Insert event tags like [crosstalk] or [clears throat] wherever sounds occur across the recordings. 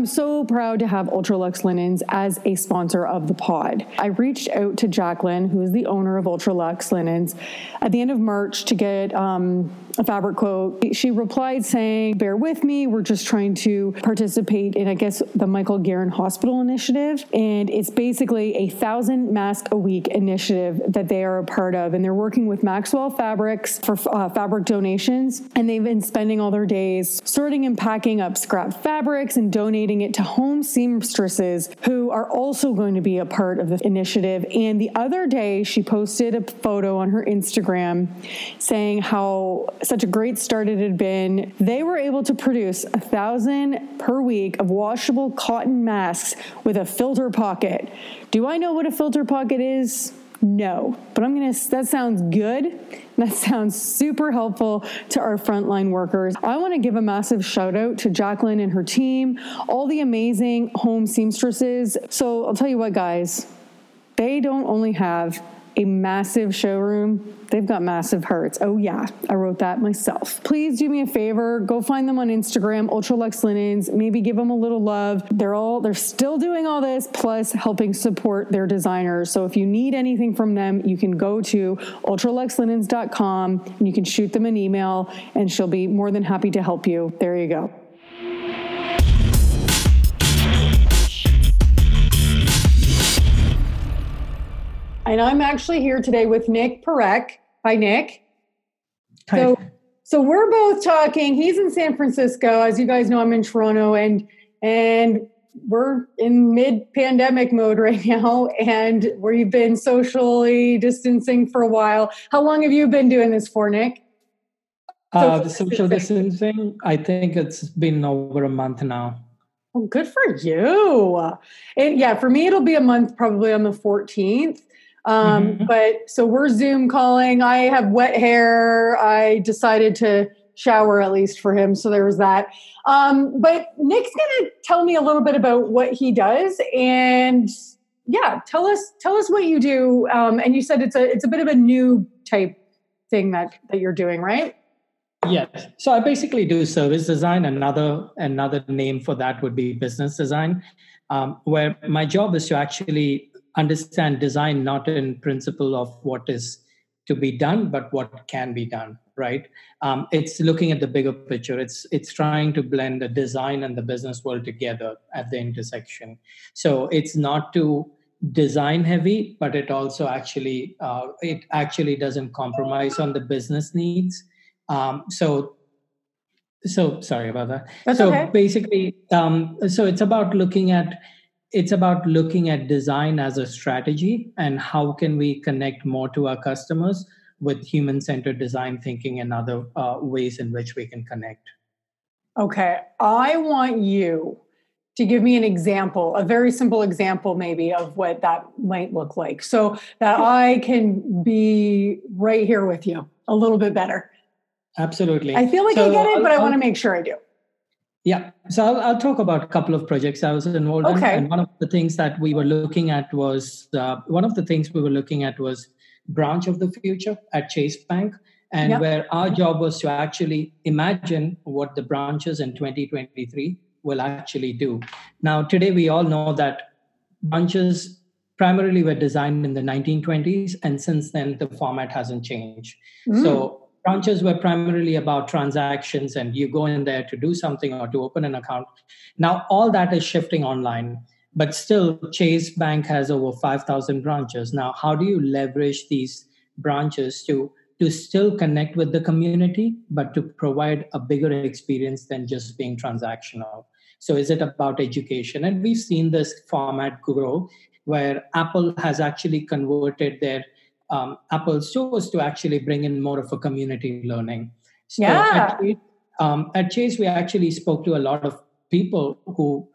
I'm so proud to have Ultralux Linens as a sponsor of the pod. I reached out to Jacqueline, who is the owner of Ultralux Linens, at the end of March to get um, a fabric quote. She replied saying, Bear with me, we're just trying to participate in, I guess, the Michael Garron Hospital Initiative. And it's basically a thousand mask a week initiative that they are a part of. And they're working with Maxwell Fabrics for uh, fabric donations. And they've been spending all their days sorting and packing up scrap fabrics and donating it to home seamstresses who are also going to be a part of the initiative. And the other day, she posted a photo on her Instagram saying how such a great start it had been. They were able to produce a thousand per week of washable cotton masks with a filter pocket. Do I know what a filter pocket is? No, but I'm gonna, that sounds good. That sounds super helpful to our frontline workers. I wanna give a massive shout out to Jacqueline and her team, all the amazing home seamstresses. So I'll tell you what, guys, they don't only have a massive showroom. They've got massive hearts. Oh, yeah, I wrote that myself. Please do me a favor. Go find them on Instagram, Ultralux Linens. Maybe give them a little love. They're all, they're still doing all this, plus helping support their designers. So if you need anything from them, you can go to ultraluxlinens.com and you can shoot them an email, and she'll be more than happy to help you. There you go. And I'm actually here today with Nick Perek. Hi, Nick. Hi. So, so we're both talking. He's in San Francisco, as you guys know. I'm in Toronto, and and we're in mid-pandemic mode right [laughs] now, and we've been socially distancing for a while. How long have you been doing this for, Nick? Uh, the social distancing, I think it's been over a month now. Oh, good for you. And yeah, for me, it'll be a month probably on the 14th. Um, mm-hmm. But so we're Zoom calling. I have wet hair. I decided to shower at least for him. So there was that. Um, but Nick's going to tell me a little bit about what he does and yeah, tell us tell us what you do. Um, and you said it's a it's a bit of a new type thing that that you're doing, right? Yes. So I basically do service design. Another another name for that would be business design, um, where my job is to actually understand design not in principle of what is to be done but what can be done right? Um, it's looking at the bigger picture. It's it's trying to blend the design and the business world together at the intersection. So it's not too design heavy but it also actually uh, it actually doesn't compromise on the business needs. Um, so so sorry about that. That's so okay. basically um, so it's about looking at it's about looking at design as a strategy and how can we connect more to our customers with human-centered design thinking and other uh, ways in which we can connect. Okay i want you to give me an example a very simple example maybe of what that might look like so that i can be right here with you a little bit better. Absolutely. I feel like so i get it I'll, but i want to make sure i do yeah, so I'll, I'll, talk about a couple of projects I was involved okay. in, and one of the things that we were looking at was uh, one of the things we were looking at was branch of the future at Chase Bank, and yep. where our job was to actually imagine what the branches in 2023 will actually do. Now, today we all know that branches primarily were designed in the 1920s, and since then the format hasn't changed. Mm. So branches were primarily about transactions and you go in there to do something or to open an account. Now all that is shifting online but still chase bank has over 5000 branches. Now how do you leverage these branches to to still connect with the community but to provide a bigger experience than just being transactional? So is it about education? And we've seen this format grow where apple has actually converted their um, Apple stores to actually bring in more of a community learning. So yeah. At Chase, um, at Chase, we actually spoke to a lot of people who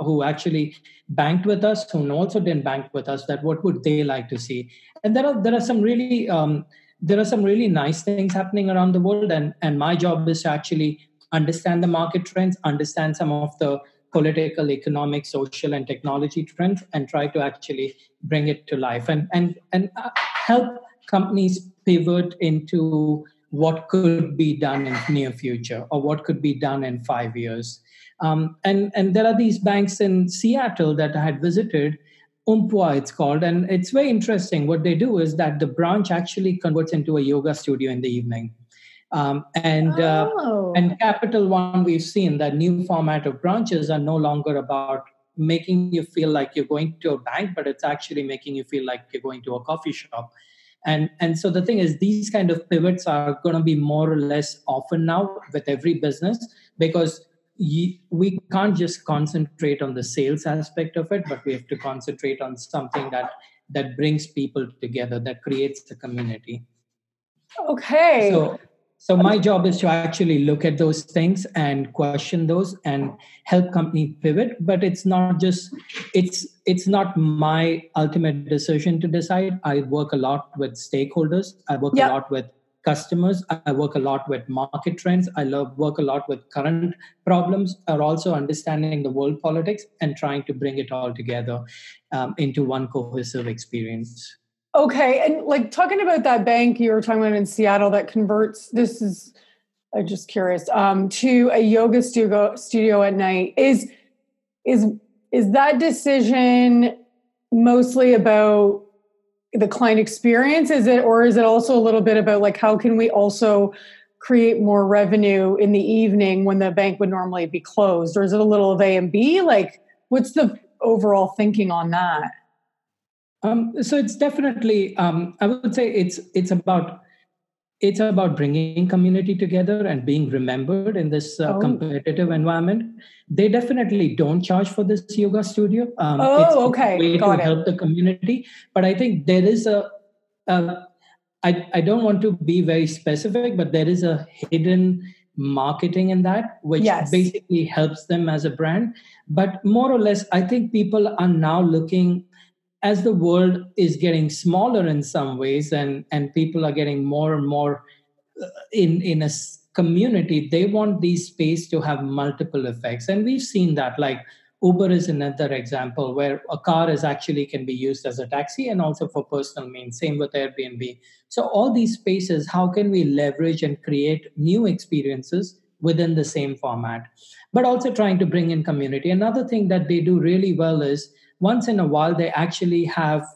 who actually banked with us, who also didn't bank with us. That what would they like to see? And there are there are some really um, there are some really nice things happening around the world, and and my job is to actually understand the market trends, understand some of the political, economic, social, and technology trends, and try to actually bring it to life and and and uh, help companies pivot into what could be done in near future or what could be done in five years. Um, and and there are these banks in Seattle that I had visited. Umpqua, it's called, and it's very interesting. What they do is that the branch actually converts into a yoga studio in the evening. Um, and oh. uh, and Capital One, we've seen that new format of branches are no longer about making you feel like you're going to a bank, but it's actually making you feel like you're going to a coffee shop. And and so the thing is, these kind of pivots are going to be more or less often now with every business because we can't just concentrate on the sales aspect of it, but we have to concentrate on something that that brings people together, that creates the community. Okay. So so my job is to actually look at those things and question those and help company pivot. But it's not just it's it's not my ultimate decision to decide. I work a lot with stakeholders. I work yep. a lot with customers. I work a lot with market trends. I love work a lot with current problems are also understanding the world politics and trying to bring it all together um, into one cohesive experience Okay, and like talking about that bank you were talking about in Seattle that converts. This is, I'm just curious, um, to a yoga studio studio at night. Is is is that decision mostly about the client experience? Is it, or is it also a little bit about like how can we also create more revenue in the evening when the bank would normally be closed, or is it a little of A and B? Like, what's the overall thinking on that? Um, so it's definitely, um, I would say it's it's about it's about bringing community together and being remembered in this uh, oh. competitive environment. They definitely don't charge for this yoga studio. Um, oh, it's okay, way Got to it. help the community. But I think there is a, a I, I don't want to be very specific, but there is a hidden marketing in that, which yes. basically helps them as a brand. But more or less, I think people are now looking as the world is getting smaller in some ways and and people are getting more and more uh, in in a community they want these space to have multiple effects. And we've seen that like uber is another example where a car is actually can be used as a taxi and also for personal means same with airbnb. So all these spaces how can we leverage and create new experiences within the same format? But also trying to bring in community. Another thing that they do really well is once in a while they actually have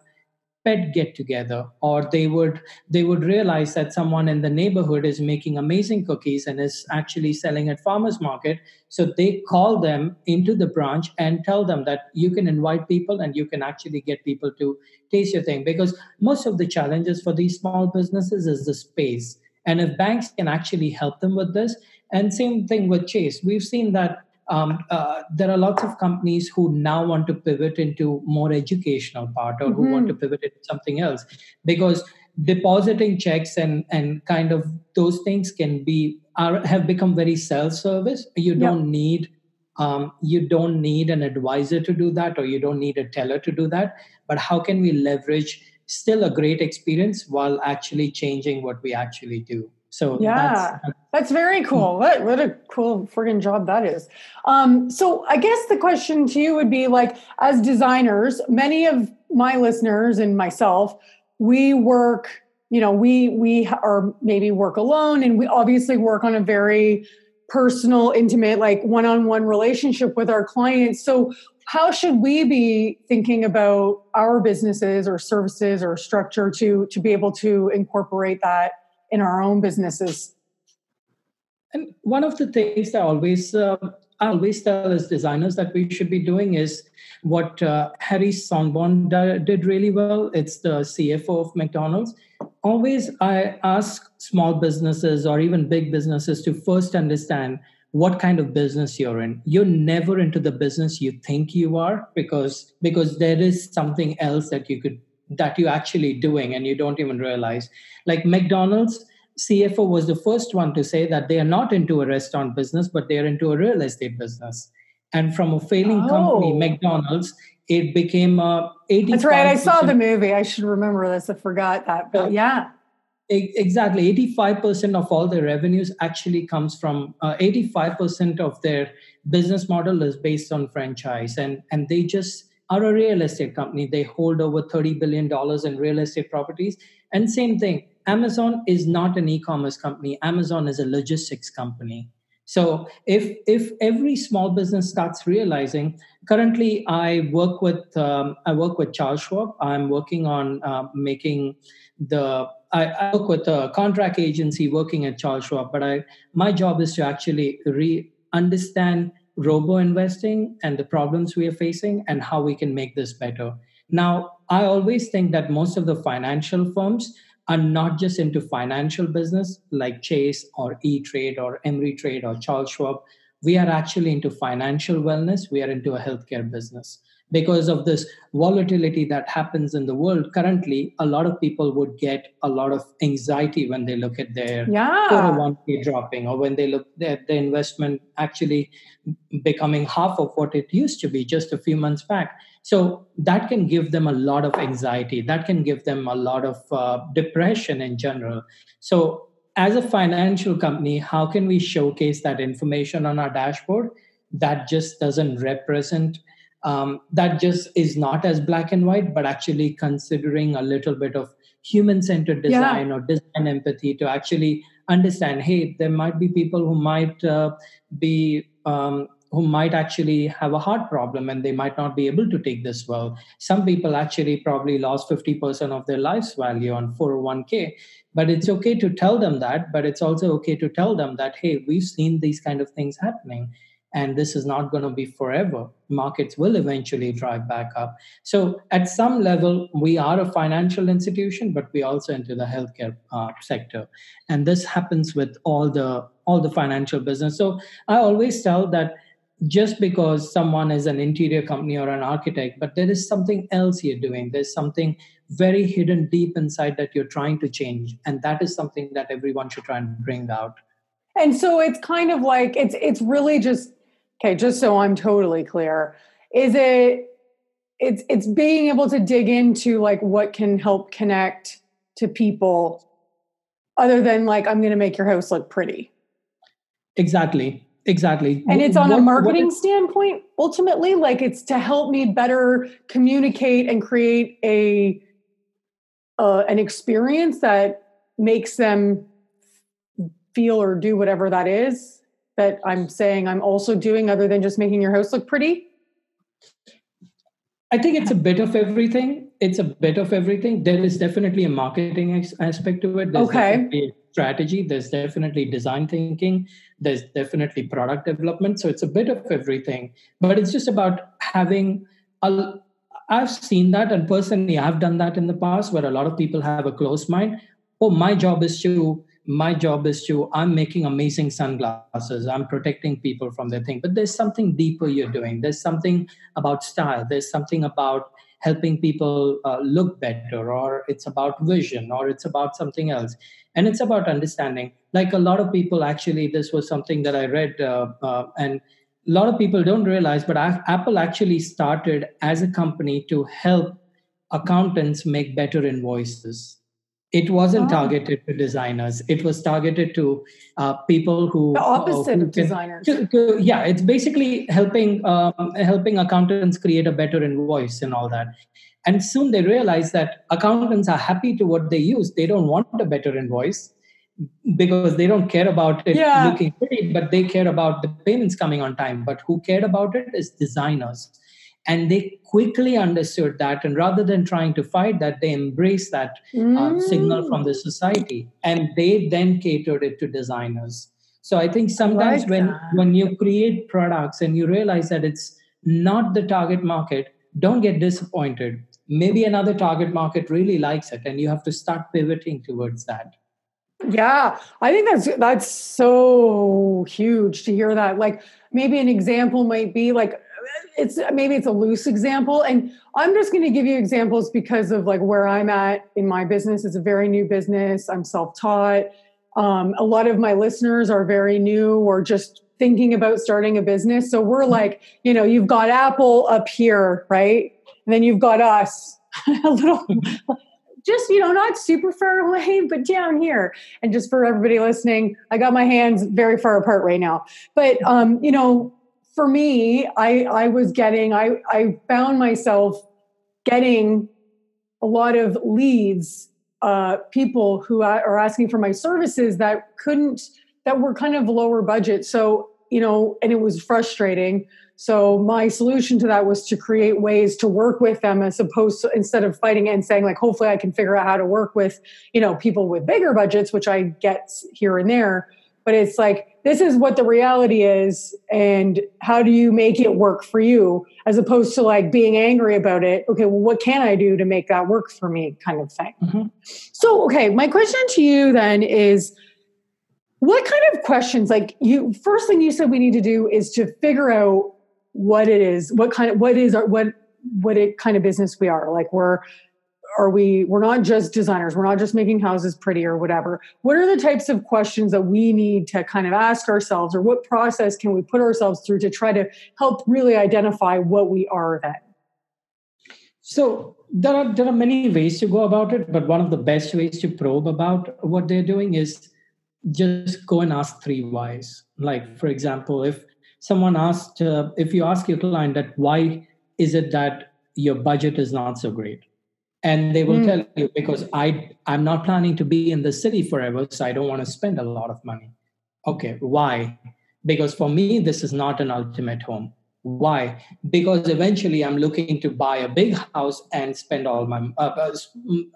pet get together or they would they would realize that someone in the neighborhood is making amazing cookies and is actually selling at farmers market. So they call them into the branch and tell them that you can invite people and you can actually get people to taste your thing. Because most of the challenges for these small businesses is the space. And if banks can actually help them with this and same thing with chase. We've seen that um, uh, there are lots of companies who now want to pivot into more educational part or mm-hmm. who want to mm-hmm. pivot into something else because depositing checks and and kind of those things can be are have become very self-service you don't yep. need um, you don't need an advisor to do that or you don't need a teller to do that but how can we leverage still a great experience while actually changing what we actually do so yeah, that's, that's very [laughs] cool. What what a cool friggin' job that is. Um, so I guess the question to you would be like, as designers, many of my listeners and myself, we work. You know, we we are maybe work alone, and we obviously work on a very personal, intimate, like one-on-one relationship with our clients. So how should we be thinking about our businesses or services or structure to to be able to incorporate that in our own businesses. And one of the things that I always uh, I always tell as designers that we should be doing is what uh, Harry Sonneborn did really well. It's the CFO of McDonald's. Always, I ask small businesses or even big businesses to first understand what kind of business you're in you're never into the business you think you are because because there is something else that you could that you're actually doing and you don't even realize. Like McDonald's CFO was the first one to say that they are not into a restaurant business, but they are into a real estate business. And from a failing oh. company, McDonald's, it became a 80 That's right. I saw the movie. I should remember this. I forgot that. But yeah. Exactly. 85% of all their revenues actually comes from uh, 85% of their business model is based on franchise. And, and they just are a real estate company. They hold over $30 billion in real estate properties. And same thing, Amazon is not an e-commerce company. Amazon is a logistics company. So if if every small business starts realizing, currently I work with um, I work with Charles Schwab. I'm working on uh, making the I, I, work with a contract agency working at Charles Schwab, but I my job is to actually re understand robo investing and the problems we are facing and how we can make this better. Now, I always think that most of the financial firms are not just into financial business like Chase or E Trade or Ameritrade or Charles Schwab. We are actually into financial wellness. We are into a healthcare business. Because of this volatility that happens in the world currently, a lot of people would get a lot of anxiety when they look at their yeah. 401k dropping or when they look at the investment actually becoming half of what it used to be just a few months back. So that can give them a lot of anxiety. That can give them a lot of uh, depression in general. So as a financial company how can we showcase that information on our dashboard? That just doesn't represent um, that just is not as black and white but actually considering a little bit of human centered design yeah. or design empathy to actually understand hey there might be people who might uh, be um, who might actually have a heart problem and they might not be able to take this well. Some people actually probably lost 50% of their life's value on 401k. But it's okay to tell them that, but it's also okay to tell them that, hey, we've seen these kind of things happening and this is not going to be forever. Markets will eventually drive back up. So, at some level, we are a financial institution, but we also enter the healthcare uh, sector, and this happens with all the all the financial business. So, I always tell that just because someone is an interior company or an architect, but there is something else you're doing. There's something very hidden deep inside that you're trying to change. And that is something that everyone should try and bring out. And so it's kind of like it's it's really just okay, just so I'm totally clear. Is it it's it's being able to dig into like what can help connect to people other than like I'm gonna make your house look pretty. Exactly exactly and it's on what, a marketing standpoint ultimately like it's to help me better communicate and create a uh, an experience that makes them feel or do whatever that is that i'm saying i'm also doing other than just making your house look pretty I think it's a bit of everything. It's a bit of everything. There is definitely a marketing aspect to it. There's okay. strategy. There's definitely design thinking. There's definitely product development. So it's a bit of everything. But it's just about having a. I've seen that, and personally, I've done that in the past, where a lot of people have a closed mind. Oh, my job is to my job is to i'm making amazing sunglasses. I'm protecting people from their thing. But there's something deeper you're doing. There's something about style. There's something about helping people uh, look better or it's about vision or it's about something else. And it's about understanding. Like a lot of people actually this was something that i read uh, uh, and a lot of people don't realize but apple actually started as a company to help accountants make better invoices it wasn't oh. targeted to designers. It was targeted to uh, people who the opposite uh, who of can, designers. to, to, yeah it's basically helping um, helping accountants create a better invoice and all that. And soon they realize that accountants are happy to what they use. They don't want a better invoice because they don't care about it yeah. looking pretty but they care about the payments coming on time. But who cared about it is designers and they quickly understood that and rather than trying to fight that they embraced that mm. uh, signal from the society and they then catered it to designers so i think sometimes like when that. when you create products and you realize that it's not the target market don't get disappointed maybe another target market really likes it and you have to start pivoting towards that yeah i think that's that's so huge to hear that like maybe an example might be like it's maybe it's a loose example and i'm just going to give you examples because of like where i'm at in my business. It's a very new business. I'm self-taught. Um, a lot of my listeners are very new or just thinking about starting a business. So we're mm-hmm. like you know you've got apple up here right? And then you've got us [laughs] a little just you know not super far away but down here. And just for everybody listening i got my hands very far apart right now. But um you know for me, I I was getting I I found myself getting a lot of leads uh, people who are asking for my services that couldn't, that were kind of lower budget. So, you know, and it was frustrating. So my solution to that was to create ways to work with them as opposed to instead of fighting and saying like, hopefully I can figure out how to work with, you know, people with bigger budgets, which I get here and there. But it's like, this is what the reality is. And how do you make it work for you as opposed to like being angry about it? Okay, well, what can I do to make that work for me kind of thing? Mm-hmm. So, okay, my question to you then is, what kind of questions like you first thing you said we need to do is to figure out what it is what kind of what is our what what it kind of business we are like we're are we we're not just designers we're not just making houses pretty or whatever what are the types of questions that we need to kind of ask ourselves or what process can we put ourselves through to try to help really identify what we are then so there are there are many ways to go about it but one of the best ways to probe about what they're doing is just go and ask three whys. Like, for example, if someone asked, uh, if you ask your client that why is it that your budget is not so great? And they will mm. tell you because I I'm not planning to be in the city forever, so I don't want to spend a lot of money. Okay, why? Because for me, this is not an ultimate home. Why? Because eventually I'm looking to buy a big house and spend all my uh, uh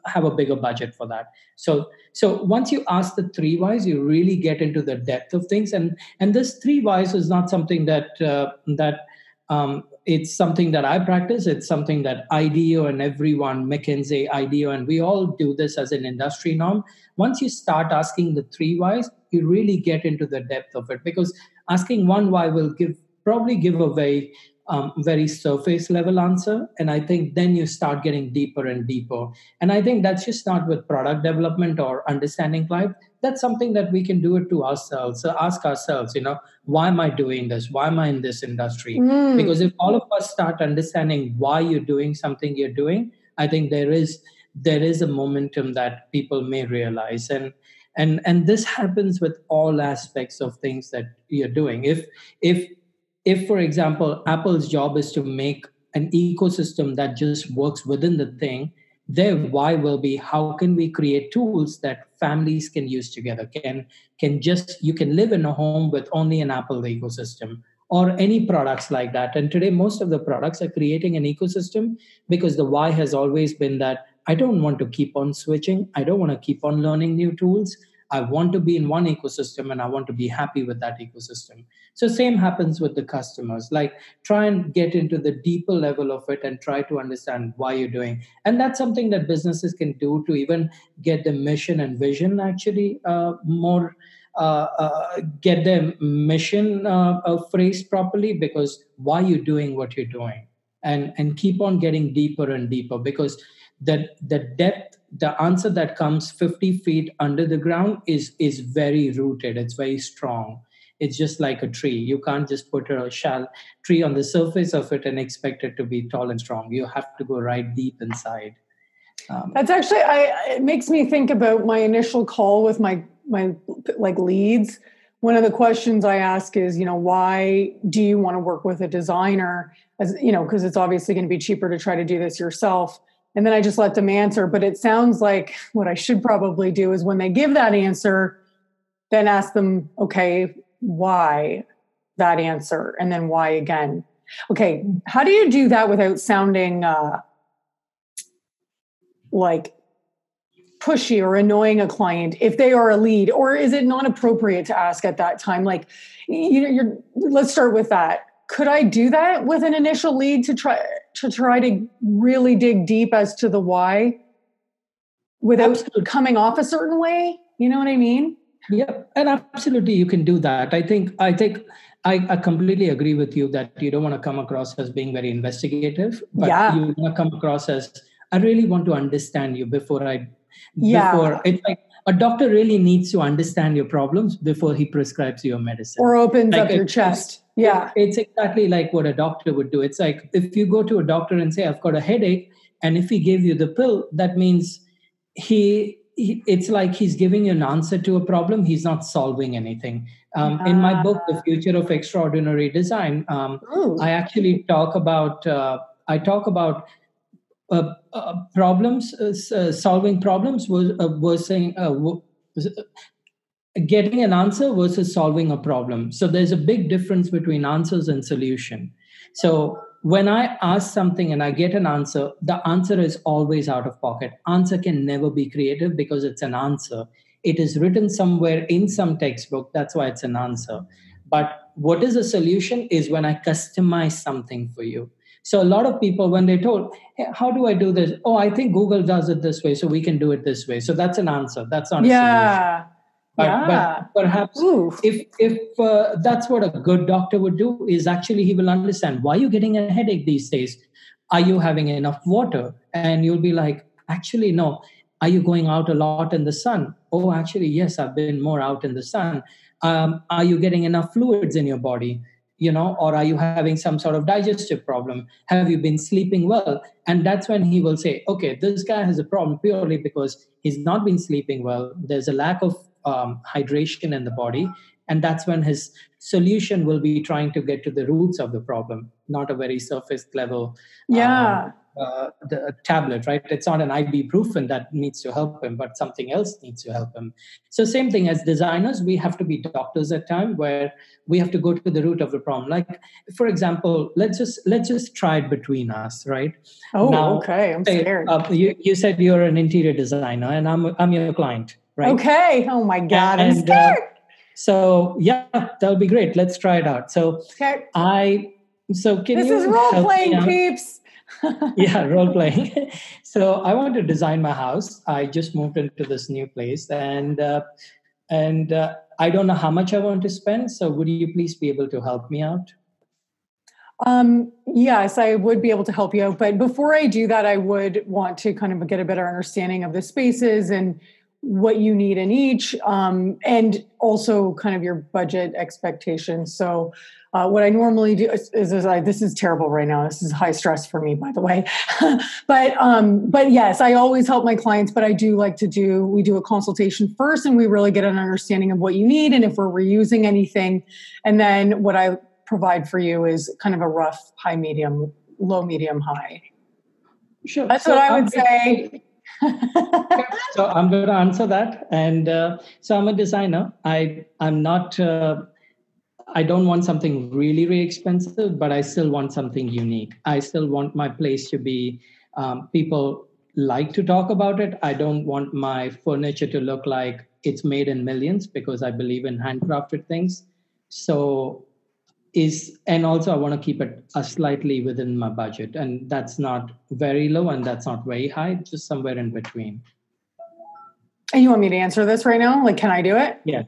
have a bigger budget for that. So so once you ask the three whys, you really get into the depth of things. And and this three whys is not something that uh, that um, it's something that I practice. It's something that IDEO and everyone, McKinsey, IDEO, and we all do this as an industry norm. Once you start asking the three whys, you really get into the depth of it because asking one why will give probably give a very um, very surface level answer. And i think then you start getting deeper and deeper. And i think that's just not with product development or understanding life that's something that we can do it to ourselves. So ask ourselves you know why am i doing this? Why am i in this industry? Mm. because if all of us start understanding why you're doing something you're doing i think there is there is a momentum that people may realize. And and and this happens with all aspects of things that you're doing. If if if for example apple's job is to make an ecosystem that just works within the thing their why will be how can we create tools that families can use together? Can can just you can live in a home with only an apple ecosystem or any products like that. And today most of the products are creating an ecosystem because the why has always been that i don't want to keep on switching. I don't want to keep on learning new tools I want to be in one ecosystem and I want to be happy with that ecosystem. So same happens with the customers. Like try and get into the deeper level of it and try to understand why you're doing. And that's something that businesses can do to even get the mission and vision actually uh, more. Uh, uh, get their mission uh, uh, phrased properly because why you're doing what you're doing and and keep on getting deeper and deeper because the the depth the answer that comes 50 feet under the ground is is very rooted. It's very strong. It's just like a tree. You can't just put a shell tree on the surface of it and expect it to be tall and strong. You have to go right deep inside. Um, that's actually I, it makes me think about my initial call with my my like leads. One of the questions i ask is you know why do you want to work with a designer? As you know because it's obviously going to be cheaper to try to do this yourself and then I just let them answer. But it sounds like what I should probably do is when they give that answer, then ask them, okay, why that answer? And then why again? Okay, how do you do that without sounding uh, like pushy or annoying a client if they are a lead? Or is it not appropriate to ask at that time? Like, you know, you're, let's start with that could I do that with an initial lead to try to try to really dig deep as to the why without absolutely. coming off a certain way? You know what I mean? Yeah, and absolutely you can do that. I think I think I, I completely agree with you that you don't want to come across as being very investigative, but yeah. you want to come across as I really want to understand you before I yeah. before it's like a doctor really needs to understand your problems before he prescribes you a medicine. Or opens like up your chest. yeah. it's exactly like what a doctor would do. It's like if you go to a doctor and say i've got a headache and if he gave you the pill that means he, he it's like he's giving you an answer to a problem. He's not solving anything. Um, in my book the future of extraordinary design um, i actually talk about uh, i talk about uh, uh, problems, uh, solving problems was was saying getting an answer versus solving a problem. So there's a big difference between answers and solution. So when I ask something and I get an answer, the answer is always out of pocket. Answer can never be creative because it's an answer. It is written somewhere in some textbook. That's why it's an answer. But what is a solution is when I customize something for you. So a lot of people, when they told, hey, "How do I do this?" Oh, I think Google does it this way, so we can do it this way. So that's an answer. That's not yeah. But, yeah. but perhaps Ooh. if if uh, that's what a good doctor would do is actually he will understand why you're getting a headache these days. Are you having enough water? And you'll be like, actually no. Are you going out a lot in the sun? Oh, actually yes, I've been more out in the sun. Um, are you getting enough fluids in your body? You know or are you having some sort of digestive problem? Have you been sleeping well? And that's when he will say okay this guy has a problem purely because he's not been sleeping well. There's a lack of um, hydration in the body. And that's when his solution will be trying to get to the roots of the problem not a very surface level yeah. um, uh, the tablet, right? It's not an ibuprofen that needs to help him, but something else needs to help him. So same thing as designers, we have to be doctors at time where we have to go to the root of the problem. Like, for example, let's just let's just try it between us, right? Oh, now, okay. I'm scared. Uh, you, you said you're an interior designer, and I'm I'm your client, right? Okay. Oh my God, and, I'm uh, scared. Uh, so yeah, that'll be great. Let's try it out. So okay. I so can this you is role playing, peeps. Yeah, role playing. [laughs] so I want to design my house. I just moved into this new place, and uh, and uh, I don't know how much I want to spend. So would you please be able to help me out? Um, yes, I would be able to help you out. But before I do that, I would want to kind of get a better understanding of the spaces and what you need in each, um, and also kind of your budget expectations. So uh, what I normally do is, is, is I, this is terrible right now. This is high stress for me, by the way. [laughs] but um, but yes, I always help my clients. But I do like to do we do a consultation first, and we really get an understanding of what you need and if we're reusing anything. And then what I provide for you is kind of a rough high, medium, low, medium, high. Sure. That's so what I would say. So I'm going to answer that. And uh, so I'm a designer. I I'm not. Uh, I don't want something really, really expensive, but I still want something unique. I still want my place to be um, people like to talk about it. I don't want my furniture to look like it's made in millions because I believe in handcrafted things. So is and also I want to keep it a slightly within my budget, and that's not very low and that's not very high, just somewhere in between. And you want me to answer this right now? Like, can I do it? Yes.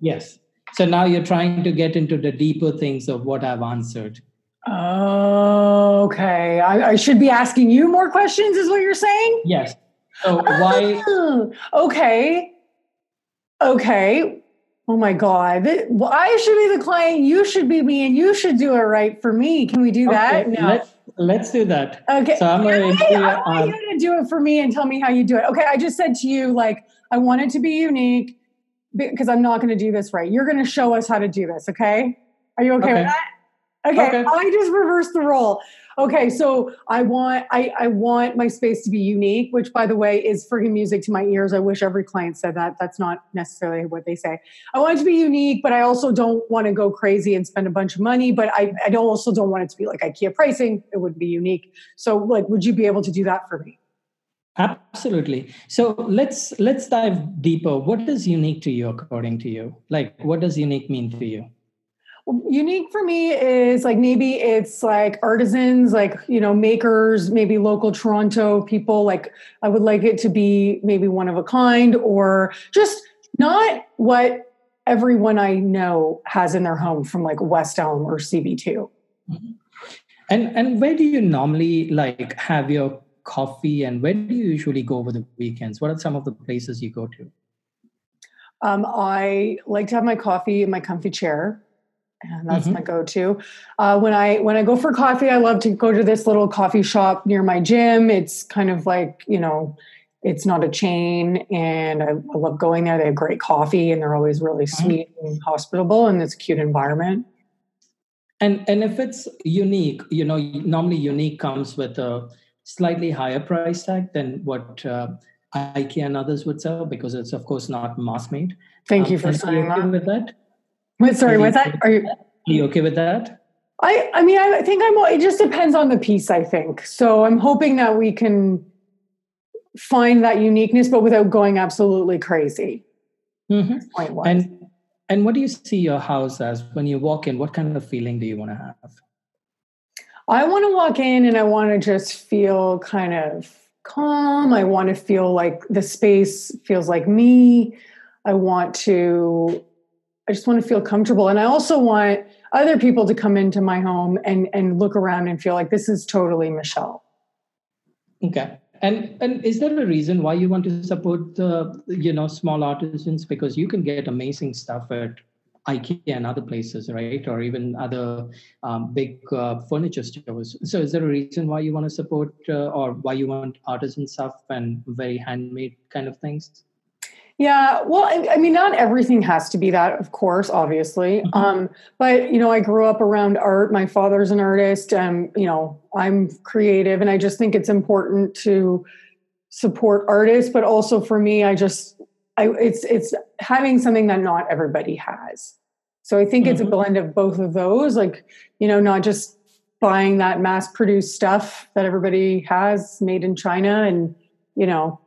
Yes. So now you're trying to get into the deeper things of what I've answered. Oh, okay. I, I should be asking you more questions, is what you're saying? Yes. So why? Oh, okay. Okay. Oh my God. Well, I should be the client. You should be me, and you should do it right for me. Can we do okay, that? No. Let's, let's do that. Okay. So I'm going to. I want um, you to do it for me and tell me how you do it. Okay. I just said to you, like, I want it to be unique because I'm not going to do this right. You're going to show us how to do this. Okay. Are you okay, okay. with that? Okay. okay. I just reversed the role. Okay. So I want, I, I want my space to be unique, which by the way is freaking music to my ears. I wish every client said that. That's not necessarily what they say. I want it to be unique, but I also don't want to go crazy and spend a bunch of money, but I, I also don't want it to be like IKEA pricing. It wouldn't be unique. So like, would you be able to do that for me? Absolutely. So let's let's dive deeper. What is unique to you according to you? Like what does unique mean to you? Unique for me is like maybe it's like artisans, like you know, makers, maybe local Toronto people. Like I would like it to be maybe one of a kind or just not what everyone I know has in their home from like West Elm or CB2. Mm-hmm. And and where do you normally like have your coffee and where do you usually go over the weekends what are some of the places you go to um, i like to have my coffee in my comfy chair and that's mm-hmm. my go-to uh, when i when i go for coffee i love to go to this little coffee shop near my gym it's kind of like you know it's not a chain and I, I love going there they have great coffee and they're always really mm-hmm. sweet and hospitable and it's a cute environment and and if it's unique you know normally unique comes with a slightly higher price tag than what uh, IKEA and others would sell because it's of course not mass made. Thank um, you for saying that. With that, Wait, sorry, what's that? Are you? Are you okay with that? I, I mean, I think I'm. It just depends on the piece. I think so. I'm hoping that we can find that uniqueness, but without going absolutely crazy. Mm-hmm. And and what do you see your house as when you walk in? What kind of feeling do you want to have? I want to walk in and I want to just feel kind of calm. I want to feel like the space feels like me. I want to, I just want to feel comfortable. And I also want other people to come into my home and, and look around and feel like this is totally Michelle. Okay. And and is there a reason why you want to support the you know small artisans? Because you can get amazing stuff at IKEA and other places, right? Or even other um, big uh, furniture stores. So, is there a reason why you want to support uh, or why you want artisan stuff and very handmade kind of things? Yeah, well, I, I, mean, not everything has to be that, of course, obviously. Mm-hmm. Um, but you know, I grew up around art. My father's an artist, and you know, I'm creative, and I just think it's important to support artists. But also for me, I just, I, it's it's having something that not everybody has. So I think mm-hmm. it's a mm-hmm. blend of both of those, like you know, not just buying that mass-produced stuff that everybody has made in China, and you know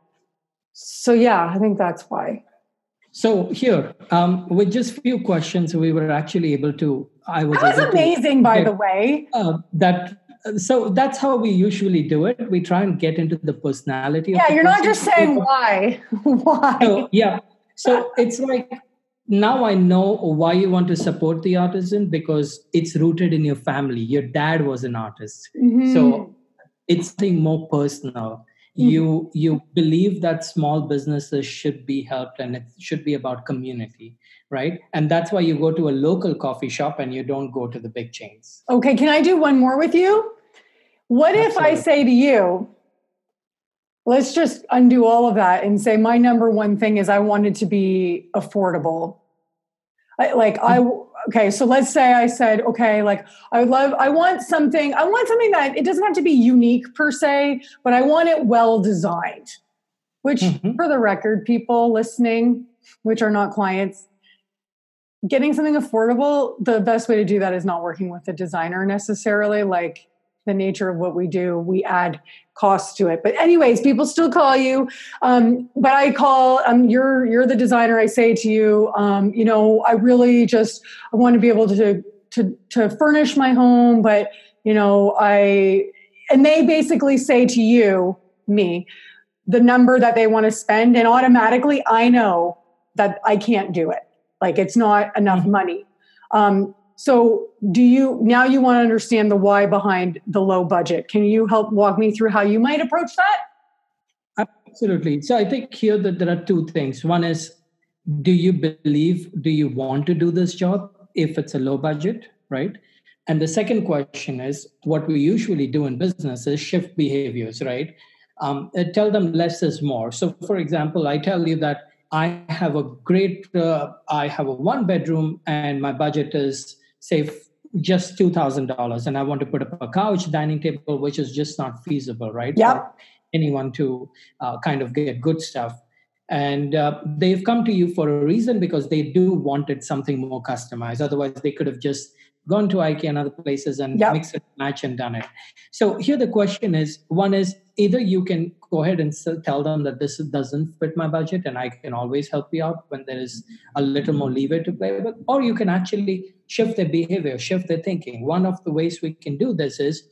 so yeah i think that's why. So here um, with just few questions we were actually able to i was that was amazing to, by get, the way. Uh, that so that's how we usually do it. We try and get into the personality yeah you're not just saying why. [laughs] Why? So, yeah. So it's like now i know why you want to support the artisan because it's rooted in your family. Your dad was an artist. Mm-hmm. so it's something more personal. You you believe that small businesses should be helped and it should be about community right? And that's why you go to a local coffee shop and you don't go to the big chains. Okay can i do one more with you? What Absolutely. if i say to you let's just undo all of that and say my number one thing is i wanted to be affordable. I, like i mm-hmm okay so let's say i said okay like i would love i want something i want something that it doesn't have to be unique per se but i want it well designed which mm-hmm. for the record people listening which are not clients getting something affordable the best way to do that is not working with a designer necessarily like the nature of what we do we add costs to it. But anyways people still call you. Um, but i call um, you're you're the designer i say to you um, you know i really just i want to be able to to to furnish my home but you know i and they basically say to you me the number that they want to spend and automatically i know that i can't do it. Like it's not enough mm-hmm. money. Um, so, do you now you want to understand the why behind the low budget? Can you help walk me through how you might approach that? Absolutely. So, I think here that there are two things. One is, do you believe, do you want to do this job if it's a low budget, right? And the second question is, what we usually do in business is shift behaviors, right? Um, uh, tell them less is more. So, for example, I tell you that I have a great, uh, I have a one bedroom and my budget is say just $2,000 and I want to put up a couch, dining table, which is just not feasible, right? Yeah. For anyone to uh, kind of get good stuff. And uh, they've come to you for a reason because they do wanted something more customized. Otherwise, they could have just gone to IKEA and other places and yep. mix and match and done it. So here the question is: one is either you can go ahead and tell them that this doesn't fit my budget, and I can always help you out when there is a little more leeway to play with, or you can actually shift their behavior, shift their thinking. One of the ways we can do this is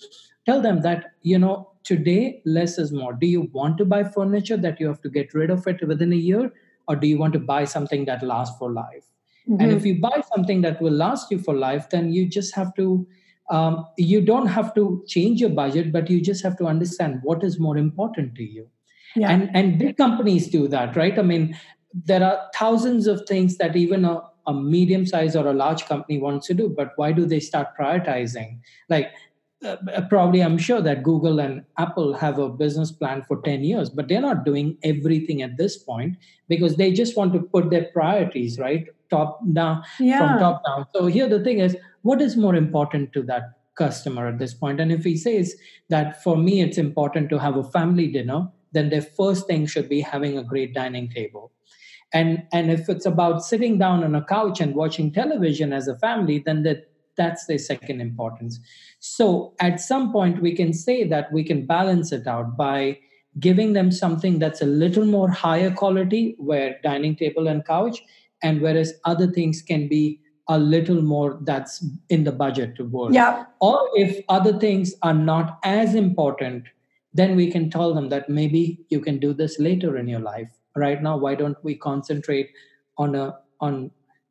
tell them that you know today less is more. Do you want to buy furniture that you have to get rid of it within a year, or do you want to buy something that lasts for life? Mm-hmm. And if you buy something that will last you for life, then you just have to, um, you don't have to change your budget, but you just have to understand what is more important to you. Yeah. And, and big companies do that, right? I mean, there are thousands of things that even a, a medium size or a large company wants to do, but why do they start prioritizing? Like, uh, probably i'm sure that google and apple have a business plan for 10 years but they're not doing everything at this point because they just want to put their priorities right top down yeah. from top down so here the thing is what is more important to that customer at this point. And if he says that for me, it's important to have a family dinner, then their first thing should be having a great dining table. And, and if it's about sitting down on a couch and watching television as a family, then that, that's the second importance. So at some point, we can say that we can balance it out by giving them something that's a little more higher quality, where dining table and couch, and whereas other things can be a little more that's in the budget to work. Yeah. Or if other things are not as important, then we can tell them that maybe you can do this later in your life. Right now, why don't we concentrate on a on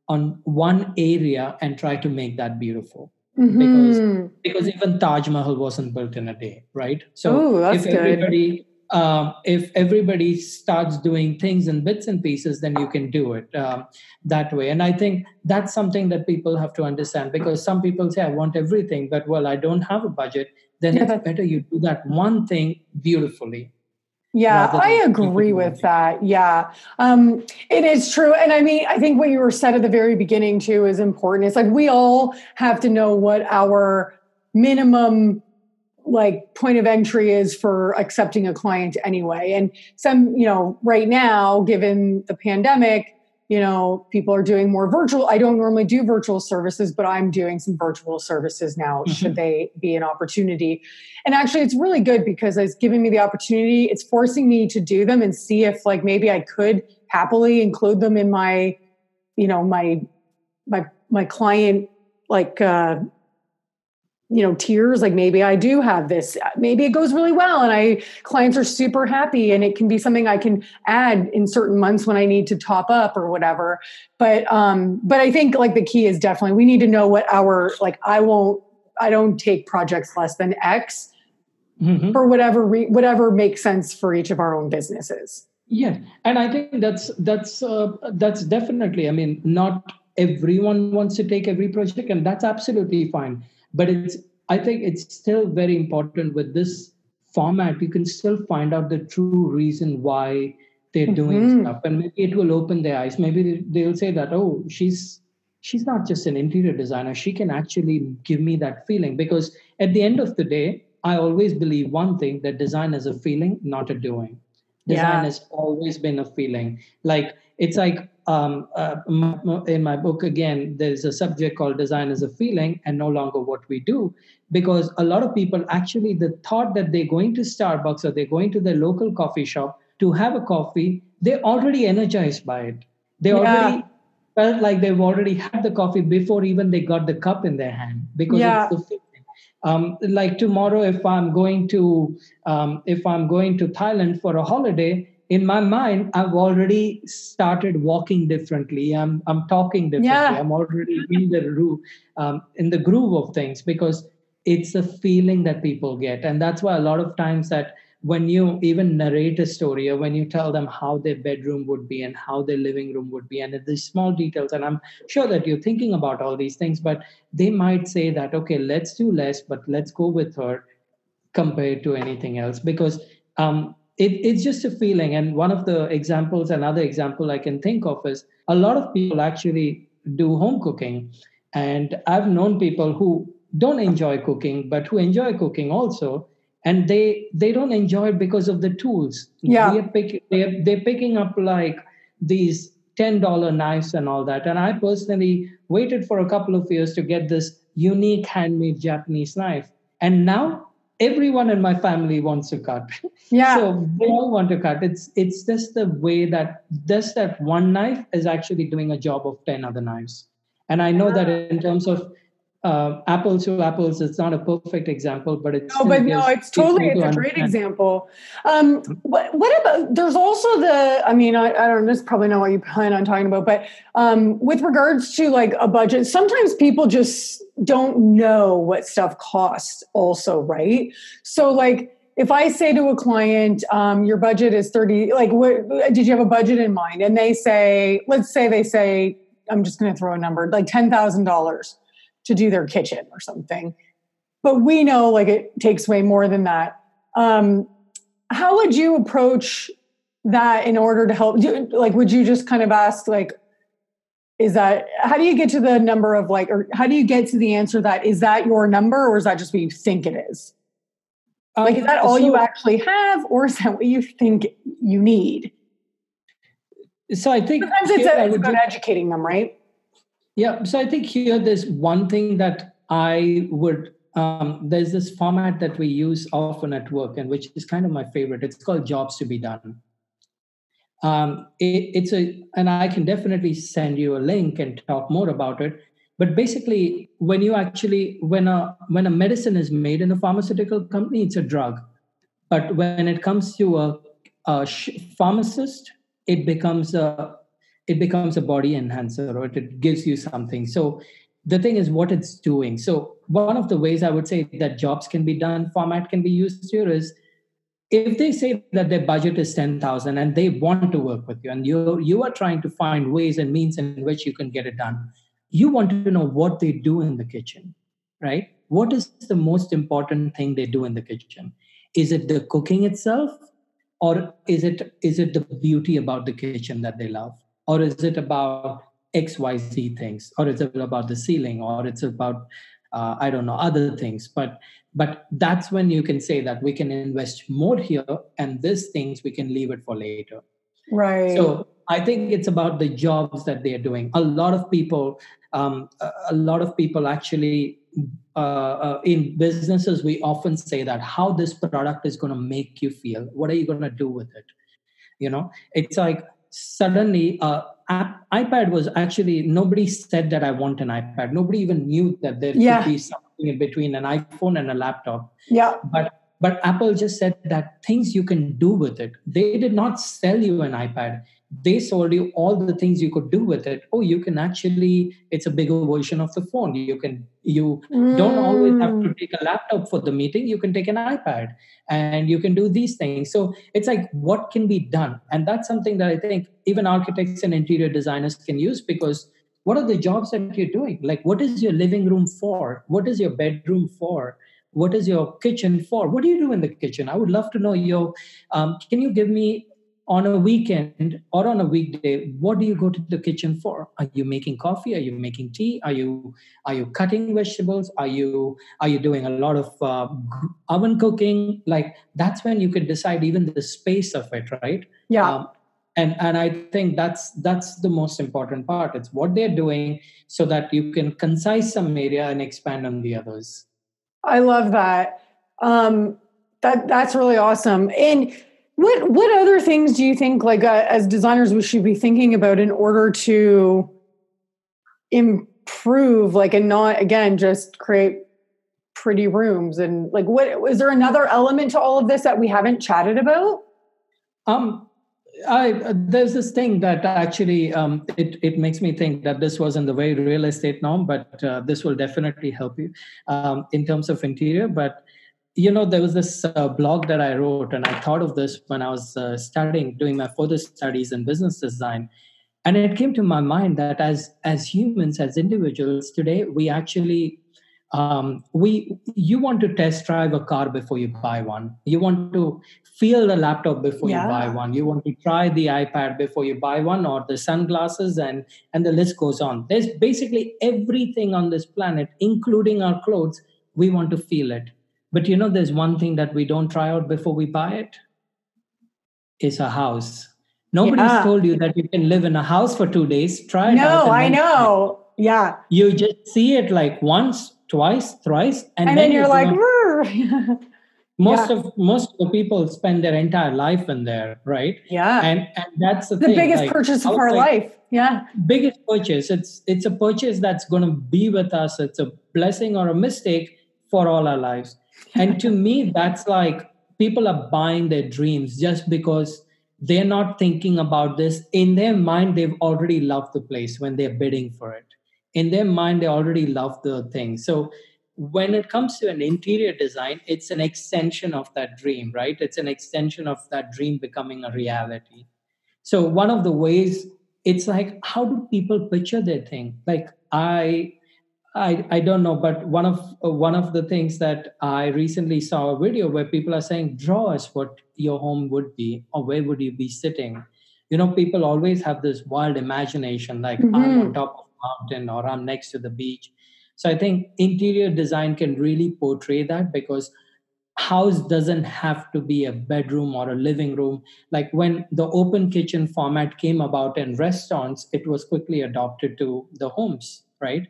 on one area and try to make that beautiful? Mm-hmm. Because because even Taj Mahal wasn't built in a day, right? So Ooh, if everybody good um, if everybody starts doing things in bits and pieces, then you can do it um, that way. And I think that's something that people have to understand because some people say, I want everything, but well, I don't have a budget. Then yeah, it's better you do that one thing beautifully. Yeah, I agree with that. Yeah, um, it is true. And I mean, I think what you were said at the very beginning too is important. It's like we all have to know what our minimum like point of entry is for accepting a client anyway. And some, you know, right now, given the pandemic, you know, people are doing more virtual. I don't normally do virtual services, but I'm doing some virtual services now, mm-hmm. should they be an opportunity. And actually, it's really good because it's giving me the opportunity. It's forcing me to do them and see if, like, maybe I could happily include them in my, you know, my, my, my client, like, uh, you know tears like maybe i do have this maybe it goes really well and i clients are super happy and it can be something i can add in certain months when i need to top up or whatever. But um but i think like the key is definitely we need to know what our like i won't i don't take projects less than x mm-hmm. for whatever re- whatever makes sense for each of our own businesses. Yeah and i think that's that's uh, that's definitely i mean not everyone wants to take every project and that's absolutely fine but it's i think it's still very important with this format you can still find out the true reason why they're doing mm-hmm. stuff. And maybe it will open their eyes. Maybe they'll say that oh she's she's not just an interior designer. She can actually give me that feeling. Because at the end of the day i always believe one thing that design is a feeling not a doing design yeah. has always been a feeling like it's like um, uh, in my book again there's a subject called design as a feeling and no longer what we do because a lot of people actually the thought that they're going to starbucks or they're going to their local coffee shop to have a coffee they're already energized by it they yeah. already felt like they've already had the coffee before even they got the cup in their hand because yeah. it's the feeling um, like tomorrow if i'm going to um, if i'm going to thailand for a holiday in my mind i've already started walking differently. I'm i'm talking differently. Yeah. i'm already in the groove um, in the groove of things because it's a feeling that people get. And that's why a lot of times that when you even narrate a story or when you tell them how their bedroom would be and how their living room would be and these small details and i'm sure that you're thinking about all these things but they might say that okay let's do less but let's go with her compared to anything else because um, it, it's just a feeling. And one of the examples, another example I can think of is a lot of people actually do home cooking. And I've known people who don't enjoy cooking, but who enjoy cooking also. And they they don't enjoy it because of the tools. Yeah. They're, pick, they're, they're picking up like these $10 knives and all that. And I personally waited for a couple of years to get this unique handmade Japanese knife. And now everyone in my family wants to cut [laughs] yeah so they all want to cut it's it's just the way that just that one knife is actually doing a job of 10 other knives and i know that ah. in terms of uh, apples to apples it's not a perfect example but it's no but no it's totally it's a great example. Um what, what about there's also the i mean I, I don't know this is probably not what you plan on talking about but um with regards to like a budget sometimes people just don't know what stuff costs also right? So like if i say to a client um, your budget is 30 like what did you have a budget in mind? And they say let's say they say i'm just going to throw a number like $10000 to do their kitchen or something. But we know like it takes way more than that. Um, how would you approach that in order to help? Like, would you just kind of ask like, is that how do you get to the number of like or how do you get to the answer that is that your number or is that just what you think it is like is that all so, you actually have or is that what you think you need so i think sometimes it's, a, it's about just, educating them right yeah so i think here there's one thing that i would um, there's this format that we use often at work and which is kind of my favorite. It's called jobs to be done. Um, it, it's a and i can definitely send you a link and talk more about it. But basically when you actually when a when a medicine is made in a pharmaceutical company it's a drug. But when it comes to a, a pharmacist it becomes a it becomes a body enhancer or it gives you something. So the thing is what it's doing. So one of the ways i would say that jobs can be done format can be used here is if they say that their budget is 10000 and they want to work with you and you you are trying to find ways and means in which you can get it done you want to know what they do in the kitchen right? What is the most important thing they do in the kitchen? Is it the cooking itself or is it is it the beauty about the kitchen that they love or is it about xyz things? Or is it about the ceiling? Or it's about uh, i don't know other things. But but that's when you can say that we can invest more here and these things we can leave it for later. Right. So i think it's about the jobs that they are doing. A lot of people um, a lot of people actually uh, uh, in businesses we often say that how this product is going to make you feel what are you going to do with it? You know it's like suddenly uh, ipad was actually nobody said that i want an ipad. Nobody even knew that there yeah. could be something in between an iphone and a laptop. Yeah. But but apple just said that things you can do with it. They did not sell you an ipad they sold you all the things you could do with it. Oh you can actually it's a bigger version of the phone. You can you mm. don't always have to mm. take a laptop for the meeting. You can take an ipad and you can do these things. So it's like what can be done? And that's something that i think even architects and interior designers can use because what are the jobs that you're doing? Like what is your living room for? What is your bedroom for? What is your kitchen for? What do you do in the kitchen? I would love to know your um, can you give me on a weekend or on a weekday what do you go to the kitchen for? Are you making coffee? Are you making tea? Are you are you cutting vegetables? Are you are you doing a lot of uh, oven cooking? Like that's when you can decide even the space of it right? Yeah. Um, and and i think that's that's the most important part. It's what they're doing so that you can concise some area and expand on the others. I love that. Um that that's really awesome. And what what other things do you think like uh, as designers we should be thinking about in order to improve like and not again just create pretty rooms and like what is there another element to all of this that we haven't chatted about? Um I there's this thing that actually um, it it makes me think that this wasn't the very real estate norm, but uh, this will definitely help you um, in terms of interior. But you know there was this uh, blog that i wrote and i thought of this when i was uh, studying doing my further studies in business design. And it came to my mind that as as humans as individuals today we actually um, we you want to test drive a car before you buy one. You want to feel the laptop before yeah. you buy one. You want to try the ipad before you buy one or the sunglasses and and the list goes on. There's basically everything on this planet including our clothes we want to feel it but you know, there's one thing that we don't try out before we buy. It's a house. Nobody's yeah. told you that you can live in a house for two days. Try it no, I know. Yeah. You just see it like once, twice, thrice, and, and then, then, you're, like, [laughs] most yeah. of most of the people spend their entire life in there, right? Yeah. And and that's the, the thing. biggest like, purchase of our like, life. Yeah. Biggest purchase. It's it's a purchase that's gonna be with us. It's a blessing or a mistake for all our lives and to me that's like people are buying their dreams just because they're not thinking about this. In their mind they've already loved the place when they're bidding for it. In their mind they already love the thing. So when it comes to an interior design it's an extension of that dream right? It's an extension of that dream becoming a reality. So one of the ways it's like how do people picture their thing? Like i I, I don't know, but one of uh, one of the things that I recently saw a video where people are saying, draw us what your home would be, or where would you be sitting, you know people always have this wild imagination like mm-hmm. i'm on top of a mountain or i'm next to the beach. So i think interior design can really portray that because house doesn't have to be a bedroom or a living room. Like when the open kitchen format came about in restaurants it was quickly adopted to the homes right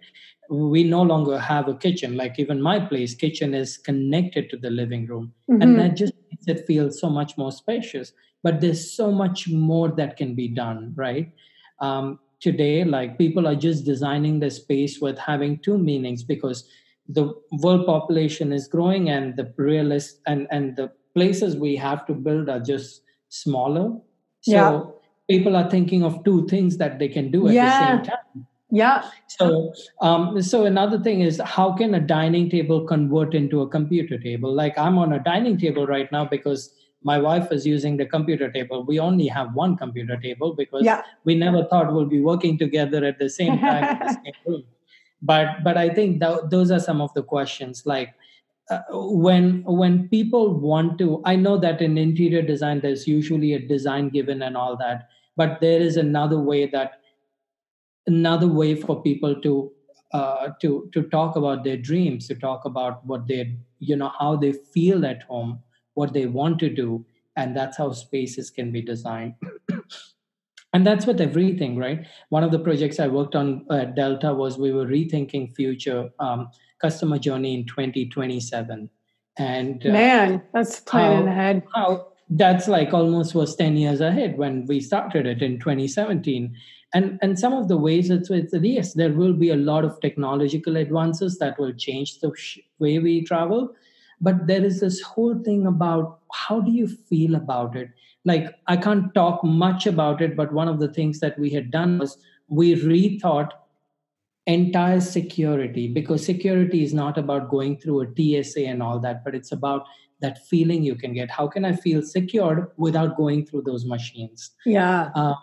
we no longer have a kitchen like even my place kitchen is connected to the living room mm-hmm. and that just makes it feel so much more spacious but there's so much more that can be done right um, today like people are just designing the space with having two meanings because the world population is growing and the realist and and the places we have to build are just smaller so yeah. people are thinking of two things that they can do at yeah. the same time yeah. So, um, so another thing is how can a dining table convert into a computer table? Like I'm on a dining table right now because my wife is using the computer table. We only have one computer table because yeah. we never thought we'll be working together at the same [laughs] time in the same room. But but I think th- those are some of the questions. Like uh, when when people want to, I know that in interior design there's usually a design given and all that, but there is another way that another way for people to uh, to to talk about their dreams, to talk about what they you know how they feel at home, what they want to do, and that's how spaces can be designed. [clears throat] and that's with everything, right? One of the projects I worked on at Delta was we were rethinking future um, customer journey in 2027. And uh, man, that's planning ahead. How that's like almost was 10 years ahead when we started it in 2017 and and some of the ways it's, it's yes there will be a lot of technological advances that will change the way we travel. But there is this whole thing about how do you feel about it? Like i can't talk much about it but one of the things that we had done was we rethought entire security because security is not about going through a tsa and all that but it's about that feeling you can get. How can i feel secured without going through those machines? Yeah. Uh,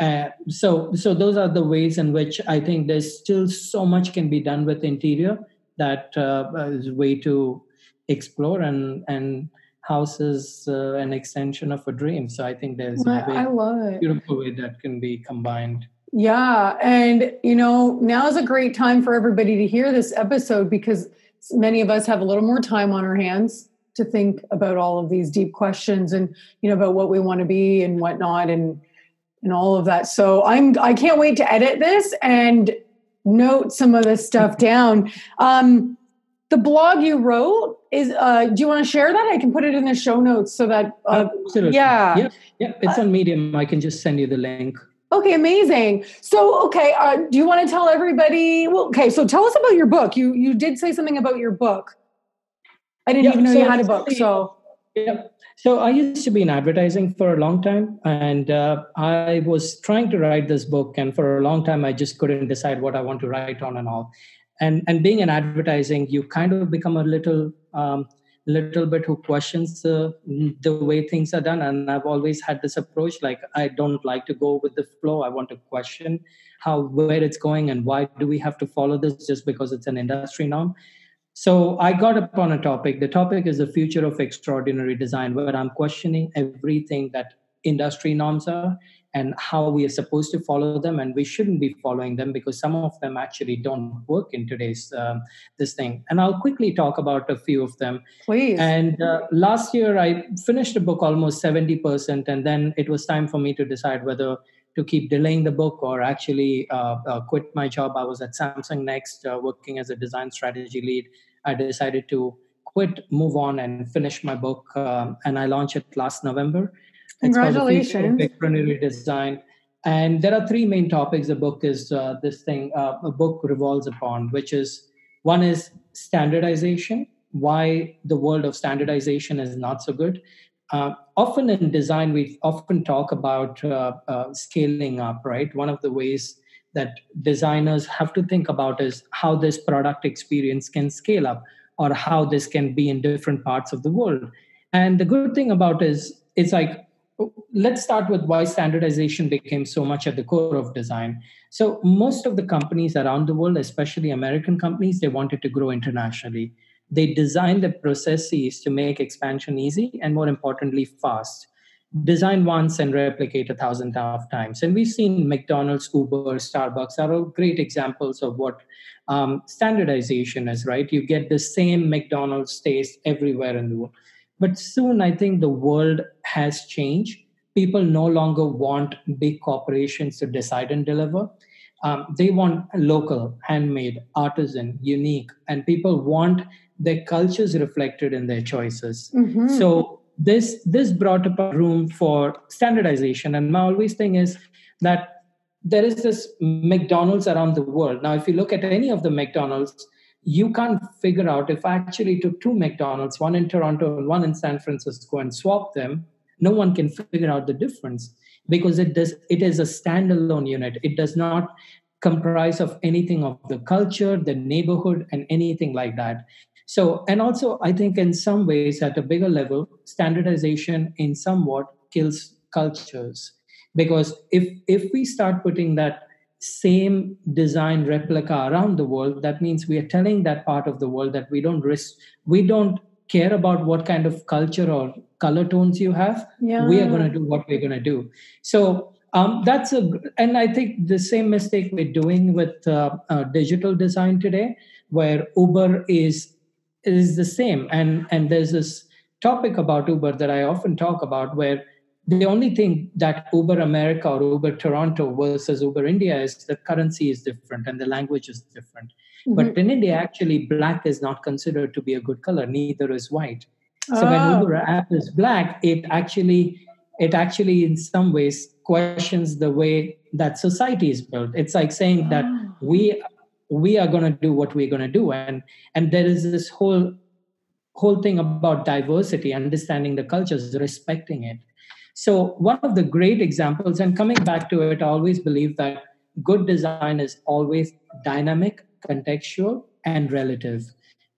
uh, so so those are the ways in which i think there's still so much can be done with interior that uh, is a way to explore and and house is uh, an extension of a dream so i think there's well, a it. beautiful way that can be combined yeah and you know now is a great time for everybody to hear this episode because many of us have a little more time on our hands to think about all of these deep questions and you know about what we want to be and whatnot and and all of that. So I'm I can't wait to edit this and note some of this stuff down. Um, the blog you wrote is uh, do you want to share that? I can put it in the show notes so that uh, Absolutely. yeah. yeah. Yeah, it's on Medium. I can just send you the link. Okay, amazing. So, okay, uh, do you want to tell everybody? Well, okay, so tell us about your book. You you did say something about your book. I didn't yeah, even know so you had a book. So, yeah. So I used to be in advertising for a long time, and uh, I was trying to write this book, and for a long time I just couldn't decide what I want to write on and all. And and being in advertising, you kind of become a little um, little bit who questions the the way things are done. And I've always had this approach, like I don't like to go with the flow. I want to question how where it's going and why do we have to follow this just because it's an industry norm so I got upon a topic. The topic is the future of extraordinary design, where I'm questioning everything that industry norms are and how we are supposed to follow them and we shouldn't be following them because some of them actually don't work in today's um, this thing. And i'll quickly talk about a few of them. Please. And uh, last year i finished a book almost 70% and then it was time for me to decide whether to keep delaying the book or actually uh, uh, quit my job. I was at Samsung Next uh, working as a design strategy lead. I decided to quit, move on, and finish my book. Um, and I launched it last November. Congratulations. It's design. And there are three main topics the book is uh, this thing, uh, a book revolves upon, which is one is standardization, why the world of standardization is not so good. Often in design, we often talk about uh, uh, scaling up, right? One of the ways that designers have to think about is how this product experience can scale up or how this can be in different parts of the world. And the good thing about is it's like let's start with why standardization became so much at the core of design. So most of the companies around the world, especially American companies, they wanted to grow internationally they design the processes to make expansion easy and more importantly fast design once and replicate a thousand times. And we've seen McDonald's, Uber, Starbucks are all great examples of what um, standardization is, right? You get the same McDonald's taste everywhere in the world. But soon, I think the world has changed. People no longer want big corporations to decide and deliver. Um, they want local, handmade, artisan, unique, and people want their cultures reflected in their choices. Mm-hmm. So this this brought up a room for standardization. And my always thing is that there is this McDonald's around the world. Now, if you look at any of the McDonald's, you can't figure out if I actually took two McDonald's, one in Toronto and one in San Francisco, and swap them, no one can figure out the difference because it does it is a standalone unit. It does not comprise of anything of the culture, the neighborhood, and anything like that. So, and also, I think in some ways, at a bigger level, standardization in somewhat kills cultures because if if we start putting that same design replica around the world that means we are telling that part of the world that we don't risk we don't care about what kind of culture or color tones you have yeah. we are going to do what we're going to do so um, that's a and i think the same mistake we're doing with uh, uh, digital design today where uber is is the same and and there's this topic about uber that i often talk about where the only thing that uber america or uber toronto versus uber india is the currency is different and the language is different mm-hmm. but in india actually black is not considered to be a good color neither is white so oh. when uber ah. app is black it actually it actually in some ways questions the way that society is built it's like saying that oh. we we are going to do what we're going to do and and there is this whole whole thing about diversity understanding the cultures respecting it so one of the great examples and coming back to it i always believe that good design is always dynamic contextual and relative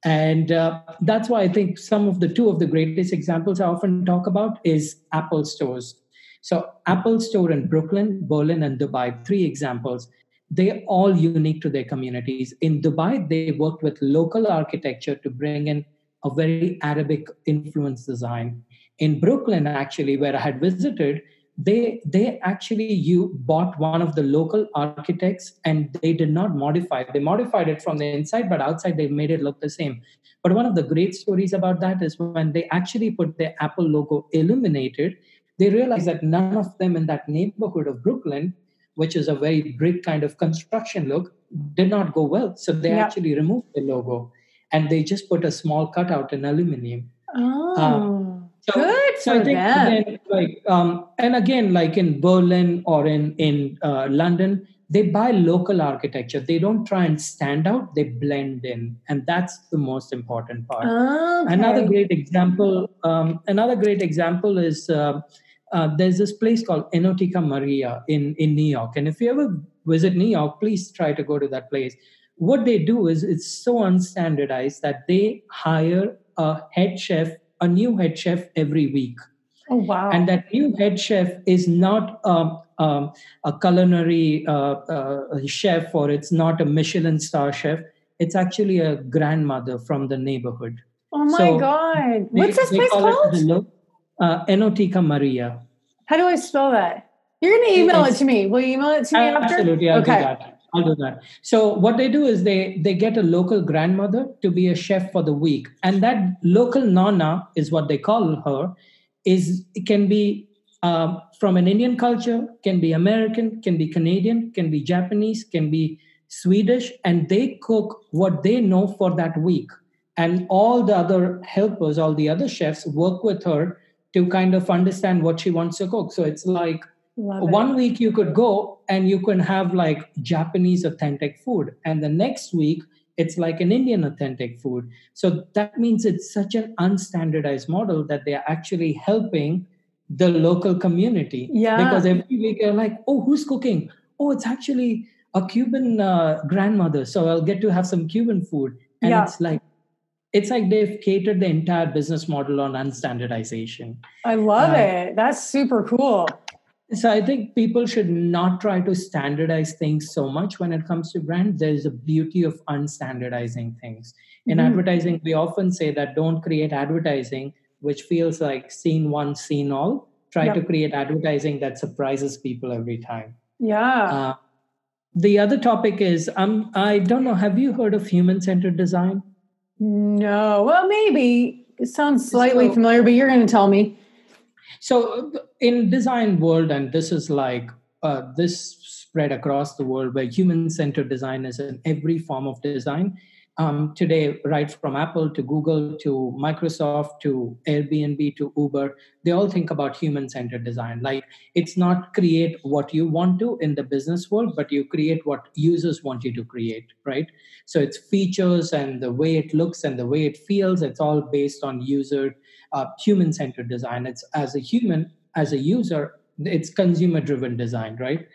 and uh, that's why i think some of the two of the greatest examples i often talk about is apple stores so apple store in brooklyn berlin and dubai three examples they're all unique to their communities. In Dubai, they worked with local architecture to bring in a very Arabic influence design. In Brooklyn, actually, where I had visited, they they actually you bought one of the local architects and they did not modify they modified it from the inside but outside they made it look the same but one of the great stories about that is when they actually put their apple logo illuminated they realized that none of them in that neighborhood of brooklyn which is a very brick kind of construction look, did not go well. So they yep. actually removed the logo and they just put a small cutout in aluminum. Oh, um, so, good so them. Again, like, um, and again, like in Berlin or in in uh, London, they buy local architecture. They don't try and stand out; they blend in, and that's the most important part. Okay. Another great example. Um, another great example is. Uh, uh, there's this place called Enoteca Maria in, in New York. And if you ever visit New York, please try to go to that place. What they do is it's so unstandardized that they hire a head chef, a new head chef every week. Oh, wow. And that new head chef is not um, um, a culinary uh, uh, chef or it's not a Michelin star chef. It's actually a grandmother from the neighborhood. Oh my so God. What's this place called? uh, Enoteca Maria. How do I spell that? You're going to email it to me. Will you email it to me after? Absolutely, I'll okay. do that. I'll do that. So what they do is they they get a local grandmother to be a chef for the week, and that local nana is what they call her. Is can be uh, from an Indian culture, can be American, can be Canadian, can be Japanese, can be Swedish, and they cook what they know for that week. And all the other helpers, all the other chefs work with her to kind of understand what she wants to cook. So it's like Love one it. week you could go and you can have like Japanese authentic food, and the next week it's like an Indian authentic food. So that means it's such an unstandardized model that they are actually helping the local community. Yeah. Because every week you're like, oh, who's cooking? Oh, it's actually a Cuban uh, grandmother. So I'll get to have some Cuban food. And yeah. it's like, it's like they've catered the entire business model on unstandardization. I love uh, it. That's super cool. So I think people should not try to standardize things so much when it comes to brand. There's a beauty of unstandardizing things. In mm advertising, we often say that don't create advertising which feels like scene one, scene all. try yep. to create advertising that surprises people every time. Yeah. Uh, the other topic is um, I don't know, have you heard of human centered design? No. Well, maybe. It sounds slightly so, familiar, but you're going to tell me. So, in design world, and this is like uh, this spread across the world where human centered design is in every form of design um, today, right from Apple to Google to Microsoft to Airbnb to Uber, they all think about human centered design. Like it's not create what you want to in the business world, but you create what users want you to create, right? So it's features and the way it looks and the way it feels, it's all based on user uh, human centered design. It's as a human, as a user, it's consumer driven design, right?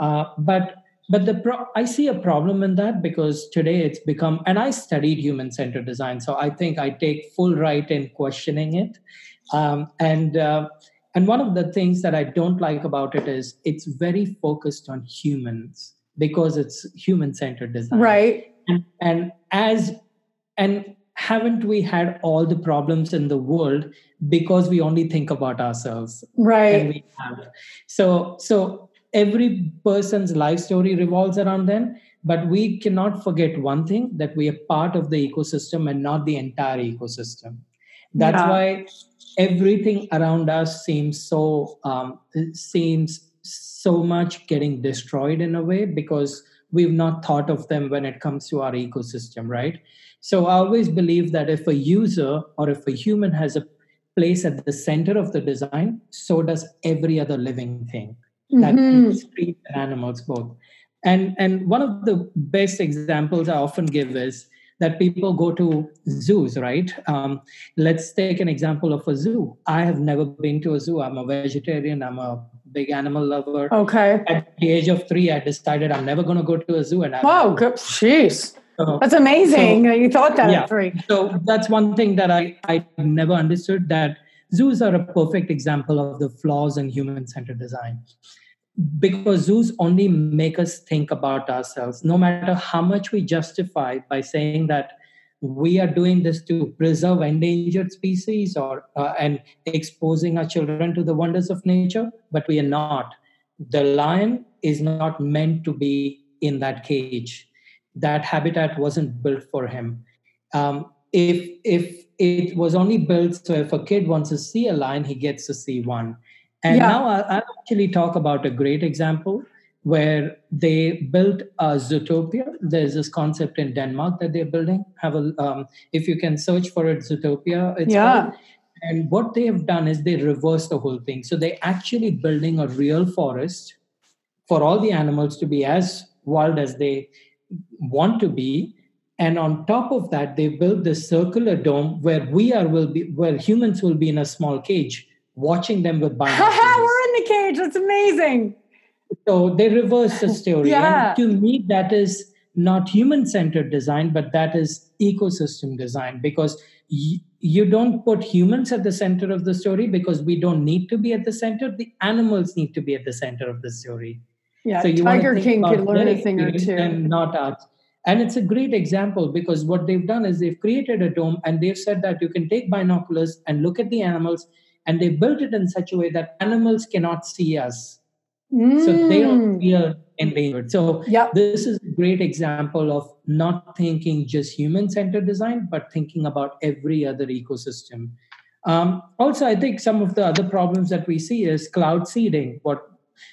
Uh, but but the pro- i see a problem in that because today it's become and i studied human centered design so i think i take full right in questioning it um, and uh, and one of the things that i don't like about it is it's very focused on humans because it's human centered design right and, and as and haven't we had all the problems in the world because we only think about ourselves? Right. So so every person's life story revolves around them but we cannot forget one thing that we are part of the ecosystem and not the entire ecosystem. That's yeah. why everything around us seems so um, seems so much getting destroyed in a way because we've not thought of them when it comes to our ecosystem right so i always believe that if a user or if a human has a place at the center of the design so does every other living thing that mm-hmm. animals both. And and one of the best examples I often give is that people go to zoos, right? Um, let's take an example of a zoo. I have never been to a zoo. I'm a vegetarian. I'm a big animal lover. Okay. At the age of three, I decided I'm never going to go to a zoo. And I wow, jeez, so, that's amazing. So, you thought that yeah, at three. So that's one thing that I I never understood that zoos are a perfect example of the flaws in human-centered design because zoos only make us think about ourselves no matter how much we justify by saying that we are doing this to preserve endangered species or uh, and exposing our children to the wonders of nature but we are not the lion is not meant to be in that cage that habitat wasn't built for him um, if if it was only built so if a kid wants to see a lion he gets to see one and yeah. now I'll, I'll actually talk about a great example where they built a Zootopia. There's this concept in Denmark that they're building. Have a um, if you can search for it, Zootopia. It's yeah. Called. And what they have done is they reverse the whole thing. So they're actually building a real forest for all the animals to be as wild as they want to be. And on top of that, they built this circular dome where we are will be where humans will be in a small cage watching them with [laughs] binoculars. We're in the cage. That's amazing. So they reverse the story. yeah. And to me, that is not human centered design, but that is ecosystem design because y- you don't put humans at the center of the story because we don't need to be at the center. The animals need to be at the center of the story. Yeah, so you Tiger King could learn a thing or two. And not us. And it's a great example because what they've done is they've created a dome and they've said that you can take binoculars and look at the animals and they built it in such a way that animals cannot see us mm. so they don't mm. feel endangered so yep. this is a great example of not thinking just human centered design but thinking about every other ecosystem um, also i think some of the other problems that we see is cloud seeding what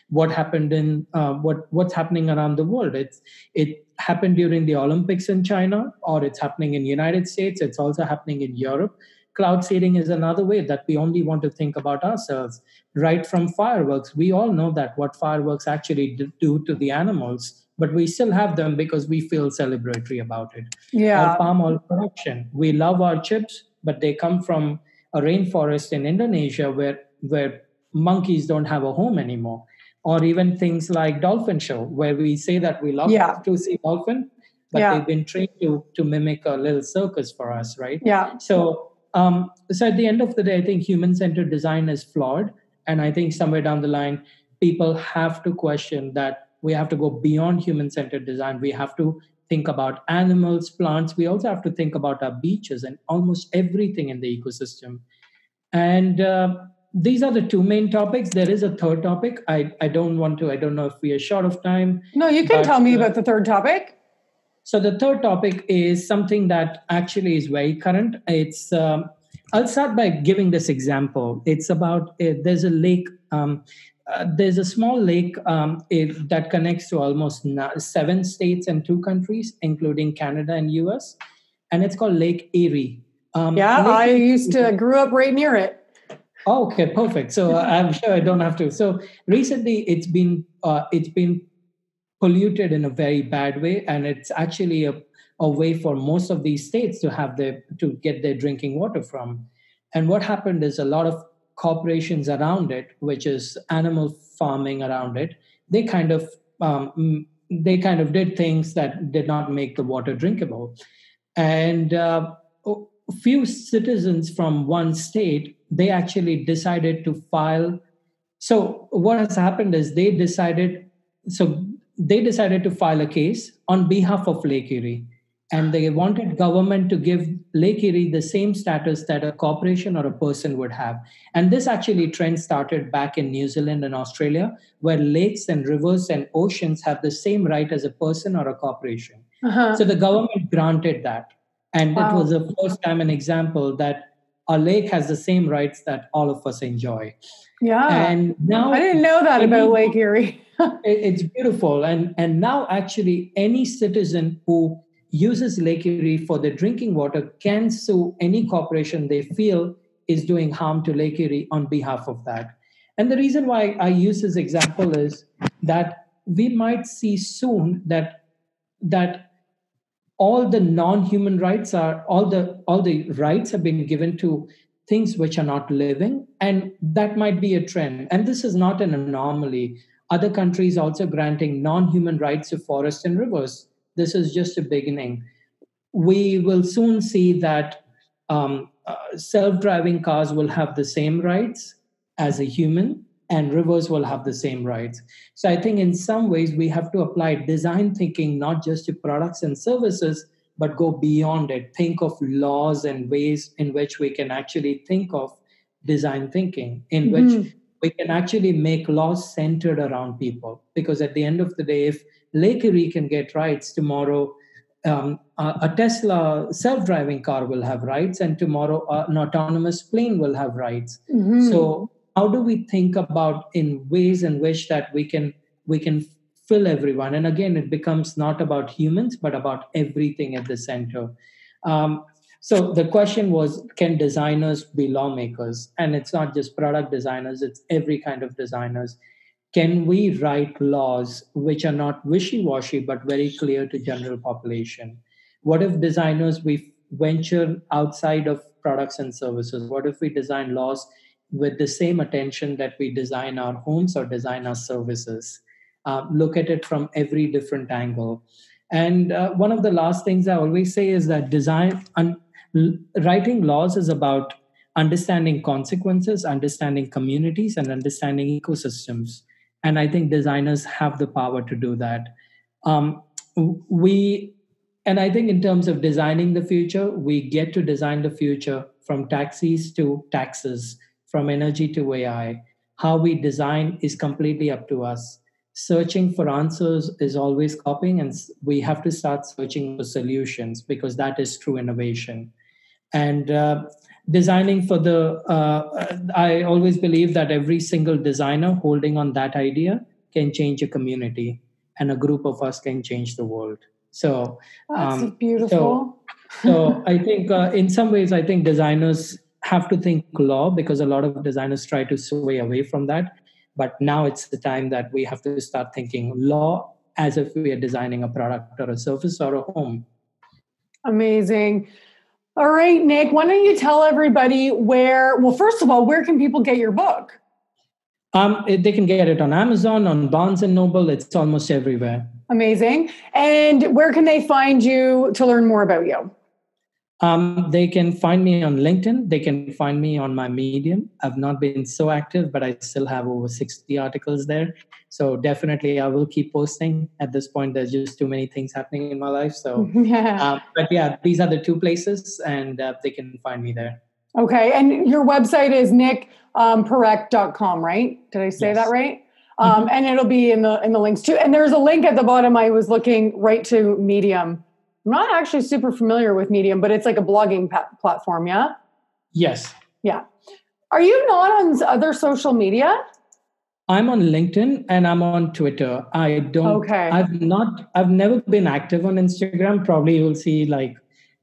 what happened in uh, what what's happening around the world. It's it happened during the olympics in china or it's happening in united states. It's also happening in europe. Cloud seeding is another way that we only want to think about ourselves. Right from fireworks we all know that what fireworks actually do to the animals but we still have them because we feel celebratory about it. Yeah. Our palm oil production. We love our chips but they come from a rainforest in indonesia where where monkeys don't have a home anymore or even things like dolphin show where we say that we love yeah. to see dolphin but yeah. they've been trained to to mimic a little circus for us right yeah so um, so at the end of the day, I think human centered design is flawed. And I think somewhere down the line, people have to question that we have to go beyond human centered design. We have to think about animals, plants. We also have to think about our beaches and almost everything in the ecosystem. And uh, these are the two main topics. There is a third topic. I, I don't want to, I don't know if we are short of time. No, you can but, tell me uh, about the third topic. So the third topic is something that actually is very current. It's um, I'll start by giving this example. It's about uh, there's a lake. Um, uh, there's a small lake um, it, that connects to almost seven states and two countries, including Canada and US, and it's called Lake Erie. Um, yeah, Lake I used to grew up right near it. Oh, okay, perfect. So uh, I'm sure I don't have to. So recently, it's been uh, it's been polluted in a very bad way, and it's actually a, a way for most of these states to have their to get their drinking water from. And what happened is a lot of corporations around it, which is animal farming around it, they kind of um, they kind of did things that did not make the water drinkable, and uh, few citizens from one state they actually decided to file. So what has happened is they decided so they decided to file a case on behalf of lake erie and they wanted government to give lake erie the same status that a corporation or a person would have. And this actually trend started back in new zealand and australia where lakes and rivers and oceans have the same right as a person or a corporation. Uh-huh. so the government granted that. And wow. it was the first time an example that a lake has the same rights that all of us enjoy. Yeah. And now I didn't know that about Lake Erie. [laughs] it's beautiful. And and now actually any citizen who uses Lake Erie for their drinking water can sue any corporation they feel is doing harm to Lake Erie on behalf of that. And the reason why I use this example is that we might see soon that that all the non-human rights are all the all the rights have been given to things which are not living and that might be a trend. And this is not an anomaly. Other countries also granting non-human rights to forests and rivers. This is just a beginning. We will soon see that um, uh, self-driving cars will have the same rights as a human and rivers will have the same rights. So I think in some ways we have to apply design thinking not just to products and services, but go beyond it. Think of laws and ways in which we can actually think of design thinking, in mm-hmm. which we can actually make laws centered around people. Because at the end of the day, if Lake Erie can get rights tomorrow, um, a, Tesla self-driving car will have rights, and tomorrow uh, an autonomous plane will have rights. Mm-hmm. So how do we think about in ways in which that we can we can fill everyone? And again it becomes not about humans but about everything at the center. Um, so the question was can designers be lawmakers? And it's not just product designers it's every kind of designers. Can we write laws which are not wishy-washy but very clear to general population? What if designers we venture outside of products and services? What if we design laws with the same attention that we design our homes or design our services. Uh, look at it from every different angle. And uh, one of the last things I always say is that design, un- writing laws is about understanding consequences, understanding communities, and understanding ecosystems. And I think designers have the power to do that. Um, we, and I think in terms of designing the future, we get to design the future from taxis to taxes from energy to AI. How we design is completely up to us. Searching for answers is always copying, and we have to start searching for solutions because that is true innovation. And uh, designing for the, uh, I always believe that every single designer holding on that idea can change a community, and a group of us can change the world. So that's um, beautiful. So, so [laughs] I think uh, in some ways, I think designers have to think law because a lot of designers try to sway away from that. But now it's the time that we have to start thinking law as if we are designing a product or a service or a home. Amazing. All right, Nick, why don't you tell everybody where, well, first of all, where can people get your book? Um, they can get it on Amazon, on Barnes and Noble. It's almost everywhere. Amazing. And where can they find you to learn more about you? Um, they can find me on LinkedIn. They can find me on my Medium. I've not been so active, but I still have over 60 articles there. So definitely, I will keep posting. At this point, there's just too many things happening in my life. So, [laughs] yeah. Um, but yeah, these are the two places, and uh, they can find me there. Okay. And your website is nickparekh.com, right? Did I say yes. that right? Um, mm-hmm. and it'll be in the in the links too. And there's a link at the bottom. I was looking right to Medium. I'm not actually super familiar with Medium, but it's like a blogging platform. Yeah. Yes. Yeah. Are you not on other social media? I'm on LinkedIn and I'm on Twitter. I don't. Okay. I've not. I've never been active on Instagram. Probably you'll see like.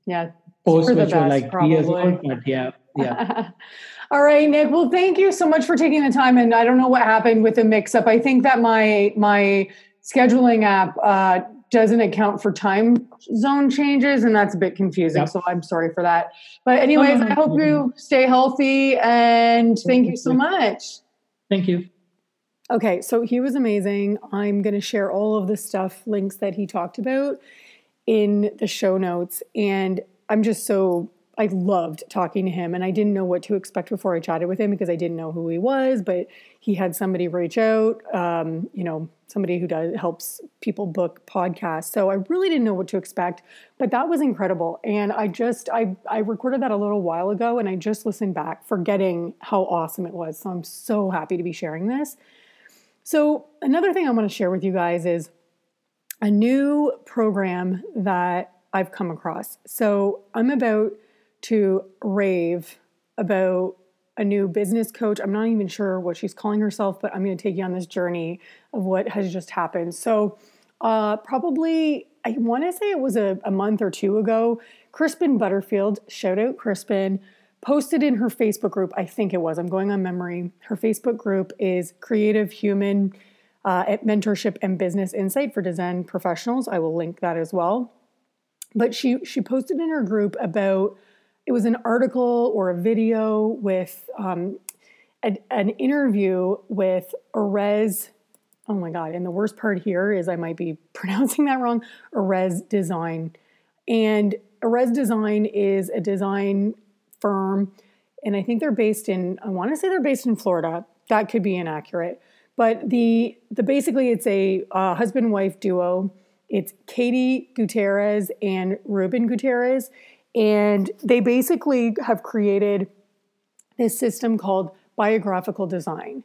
Yeah. Posts which best, are like three years old, but yeah, yeah. [laughs] All right, Nick. Well, thank you so much for taking the time. And I don't know what happened with the mix-up. I think that my my scheduling app uh, doesn't account for time zone changes, and that's a bit confusing. Yep. So I'm sorry for that. But anyways, I hope you stay healthy, and thank you so much. Thank you. Okay, so he was amazing. I'm going to share all of the stuff, links that he talked about in the show notes. And I'm just so, I loved talking to him. And I didn't know what to expect before I chatted with him because I didn't know who he was, but he had somebody reach out, um, you know, somebody who does helps people book podcasts. So I really didn't know what to expect, but that was incredible. And I just, I, I recorded that a little while ago and I just listened back, forgetting how awesome it was. So I'm so happy to be sharing this. So, another thing I want to share with you guys is a new program that I've come across. So, I'm about to rave about a new business coach. I'm not even sure what she's calling herself, but I'm going to take you on this journey of what has just happened. So, uh, probably, I want to say it was a, a month or two ago, Crispin Butterfield, shout out Crispin, posted in her Facebook group, I think it was, I'm going on memory. Her Facebook group is Creative Human uh, Mentorship and Business Insight for Design Professionals. I will link that as well. But she she posted in her group about it was an article or a video with um, a, an interview with Erez. Oh my God. And the worst part here is I might be [laughs] pronouncing that wrong. Erez Design. And Erez Design is a design firm, and I think they're based in. I want to say they're based in Florida. That could be inaccurate, but the the basically it's a uh, husband wife duo. It's Katie Gutierrez and Ruben Gutierrez, and they basically have created this system called biographical design.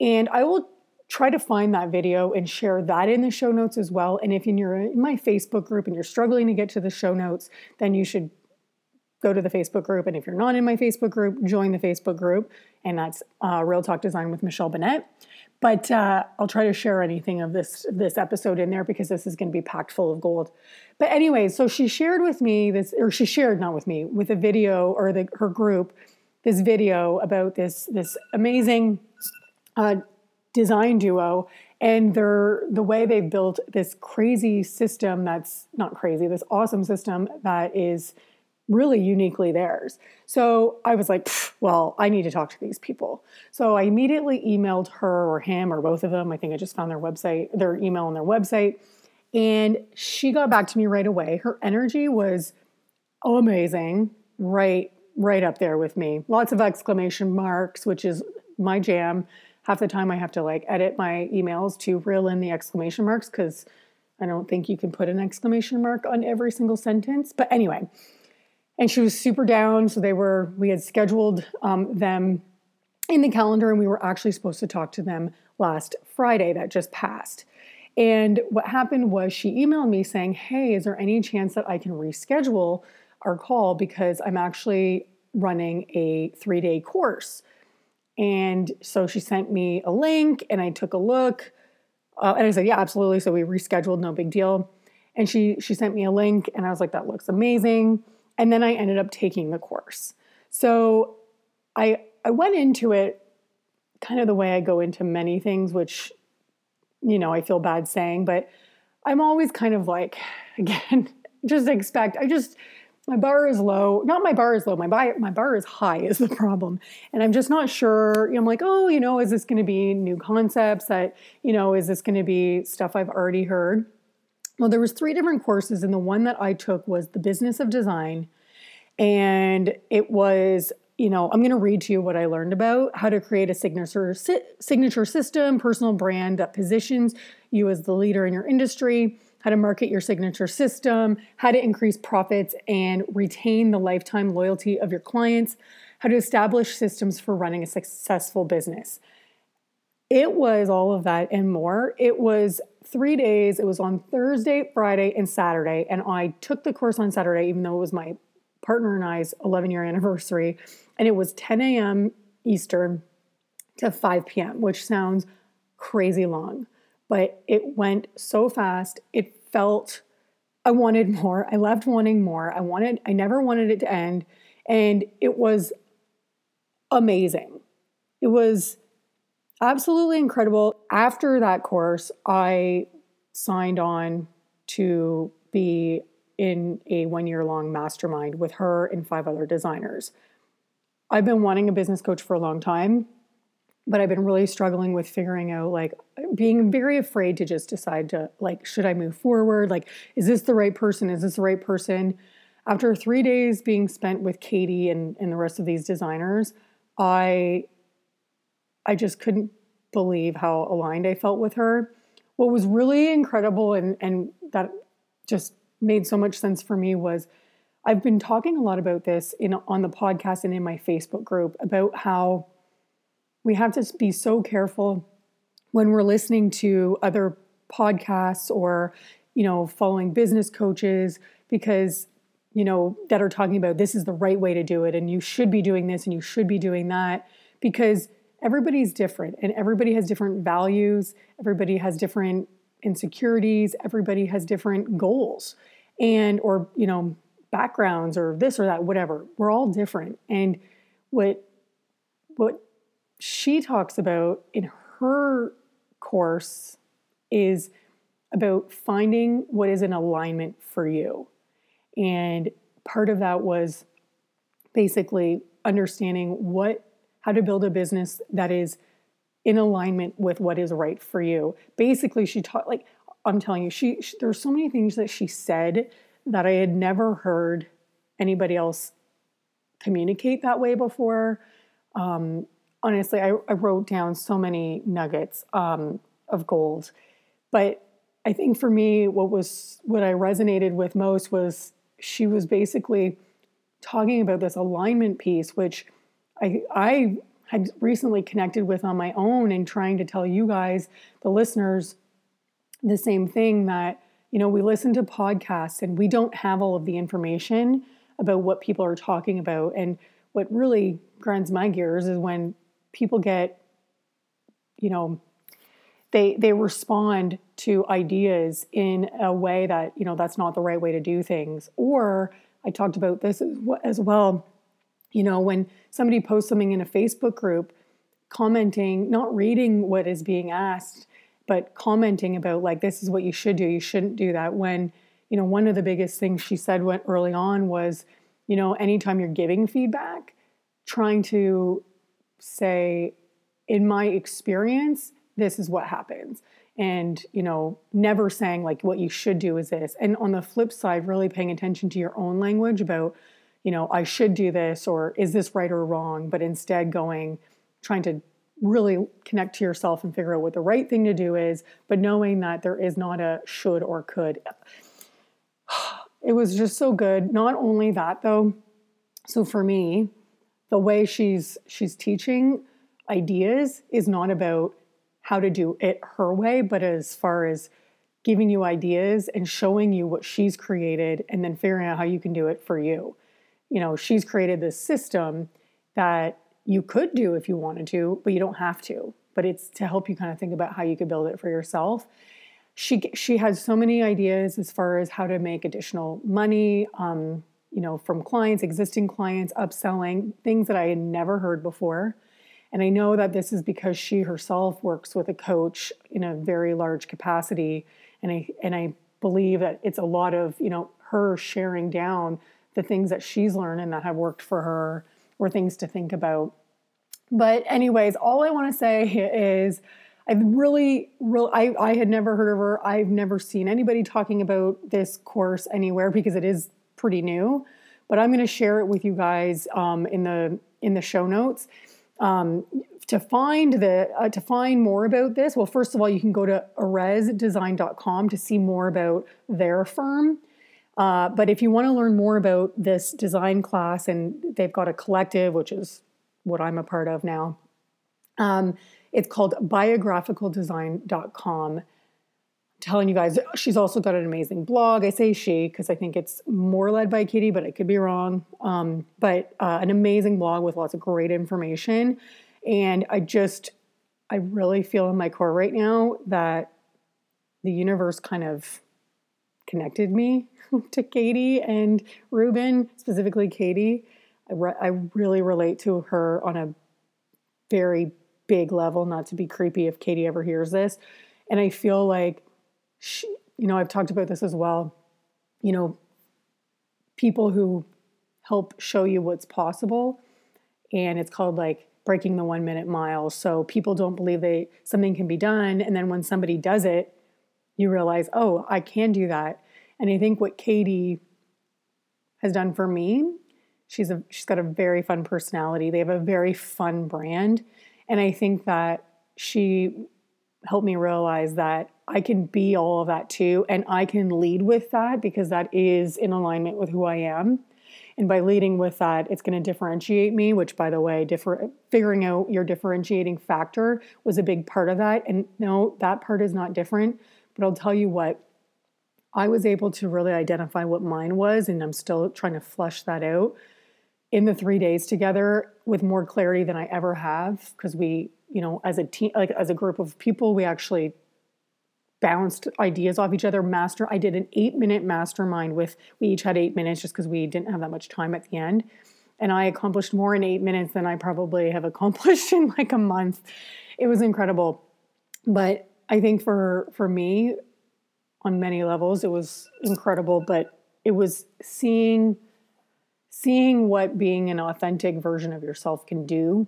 And I will try to find that video and share that in the show notes as well. And if you're in my Facebook group and you're struggling to get to the show notes, then you should go to the Facebook group. And if you're not in my Facebook group, join the Facebook group. And that's uh, Real Talk Design with Michelle Bennett. But uh, I'll try to share anything of this this episode in there because this is going to be packed full of gold. But anyway, so she shared with me this, or she shared not with me, with a video or the, her group, this video about this this amazing uh, design duo and they're the way they've built this crazy system that's not crazy, this awesome system that is really uniquely theirs. So I was like, well, I need to talk to these people. So I immediately emailed her or him or both of them. I think I just found their website, their email on their website. And she got back to me right away. Her energy was amazing, right, right up there with me. Lots of exclamation marks, which is my jam. Half the time I have to like edit my emails to reel in the exclamation marks because I don't think you can put an exclamation mark on every single sentence. But anyway, and she was super down. So they were, we had scheduled um, them in the calendar, and we were actually supposed to talk to them last Friday that just passed. And what happened was she emailed me saying, Hey, is there any chance that I can reschedule our call because I'm actually running a three day course? And so she sent me a link and I took a look. Uh, and I said, Yeah, absolutely. So we rescheduled, no big deal. And she she sent me a link and I was like, That looks amazing. And then I ended up taking the course. So I I went into it kind of the way I go into many things, which you know, I feel bad saying, but I'm always kind of like, [laughs] again, just expect, I just, my bar is low. Not my bar is low. My bar, my bar is high is the problem. And I'm just not sure. I'm like, oh, you know, is this going to be new concepts that, you know, is this going to be stuff I've already heard? Well, there was three different courses, and the one that I took was the business of design, and it was you know i'm going to read to you what i learned about how to create a signature signature system personal brand that positions you as the leader in your industry how to market your signature system, how to increase profits and retain the lifetime loyalty of your clients, how to establish systems for running a successful business. It was all of that and more. It was three days. It was on Thursday, Friday, and Saturday. And I took the course on Saturday, even though it was my partner and I's 11 year anniversary. And it was 10 a.m. Eastern to 5 p.m., which sounds crazy long, but it went so fast. It felt, I wanted more. I left wanting more. I wanted, I never wanted it to end. And it was amazing. It was absolutely incredible. After that course, I signed on to be in a one year long mastermind with her and five other designers. I've been wanting a business coach for a long time, but I've been really struggling with figuring out like being very afraid to just decide to like, should I move forward? Like, is this the right person? Is this the right person? After three days being spent with Katie and, and the rest of these designers, I I just couldn't believe how aligned I felt with her. What was really incredible and, and that just made so much sense for me was I've been talking a lot about this in on the podcast and in my Facebook group about how we have to be so careful when we're listening to other podcasts or you know following business coaches because you know that are talking about this is the right way to do it and you should be doing this and you should be doing that because everybody's different and everybody has different values, everybody has different insecurities, everybody has different goals and or, you know, backgrounds or this or that whatever. We're all different. And what what she talks about in her course is about finding what is an alignment for you. And part of that was basically understanding what how to build a business that is in alignment with what is right for you. Basically, she taught like I'm telling you, she, she there's so many things that she said that I had never heard anybody else communicate that way before. Um, honestly, I, I, wrote down so many nuggets um, of gold, but I think for me, what was what I resonated with most was she was basically talking about this alignment piece, which I, I had recently connected with on my own and trying to tell you guys, the listeners, the same thing that, you know, we listen to podcasts and we don't have all of the information about what people are talking about. And what really grinds my gears is when people get, you know, they they respond to ideas in a way that you know that's not the right way to do things or i talked about this as well you know, when somebody posts something in a Facebook group, commenting, not reading what is being asked, but commenting about like this is what you should do, you shouldn't do that. When, you know, one of the biggest things she said went early on was, you know, anytime you're giving feedback, trying to say, in my experience, this is what happens. And, you know, never saying like what you should do is this. And on the flip side, really paying attention to your own language about you know, I should do this or is this right or wrong, but instead going, trying to really connect to yourself and figure out what the right thing to do is, but knowing that there is not a should or could. [sighs] It was just so good. Not only that though, so for me, the way she's she's teaching ideas is not about how to do it her way, but as far as giving you ideas and showing you what she's created and then figuring out how you can do it for you you know, she's created this system that you could do if you wanted to, but you don't have to. But it's to help you kind of think about how you could build it for yourself. She she has so many ideas as far as how to make additional money, um, you know, from clients, existing clients, upselling things that I had never heard before. And I know that this is because she herself works with a coach in a very large capacity, and I and I believe that it's a lot of you know her sharing down the things that she's learned and that have worked for her or things to think about. But, anyways, all I want to say is I've really, really, I, I had never heard of her. I've never seen anybody talking about this course anywhere because it is pretty new. But I'm going to share it with you guys um, in the in the show notes. Um, to find the uh, to find more about this, well, first of all, you can go to arezdesign.com to see more about their firm. Uh, but if you want to learn more about this design class, and they've got a collective, which is what I'm a part of now, um, it's called biographicaldesign.com. Telling you guys, she's also got an amazing blog. I say she because I think it's more led by Katie, but I could be wrong. Um, but uh, an amazing blog with lots of great information. And I just, I really feel in my core right now that the universe kind of connected me [laughs] to Katie and Ruben, specifically Katie. I, re- I really relate to her on a very big level, not to be creepy if Katie ever hears this. And I feel like, she, you know, I've talked about this as well. You know, people who help show you what's possible. And it's called like breaking the one minute mile. So people don't believe they something can be done. And then when somebody does it, you realize, oh, I can do that. And I think what Katie has done for me, she's a she's got a very fun personality. They have a very fun brand. And I think that she helped me realize that I can be all of that too. And I can lead with that because that is in alignment with who I am. And by leading with that, it's going to differentiate me, which, by the way, differ, figuring out your differentiating factor was a big part of that. And no, that part is not different. But I'll tell you what, I was able to really identify what mine was, and I'm still trying to flush that out in the three days together with more clarity than I ever have. Because we, you know, as a team, like as a group of people, we actually bounced ideas off each other. Master, I did an eight minute mastermind with, we each had eight minutes just because we didn't have that much time at the end. And I accomplished more in eight minutes than I probably have accomplished [laughs] in like a month. It was incredible. But I think for for me, on many levels. It was incredible, but it was seeing seeing what being an authentic version of yourself can do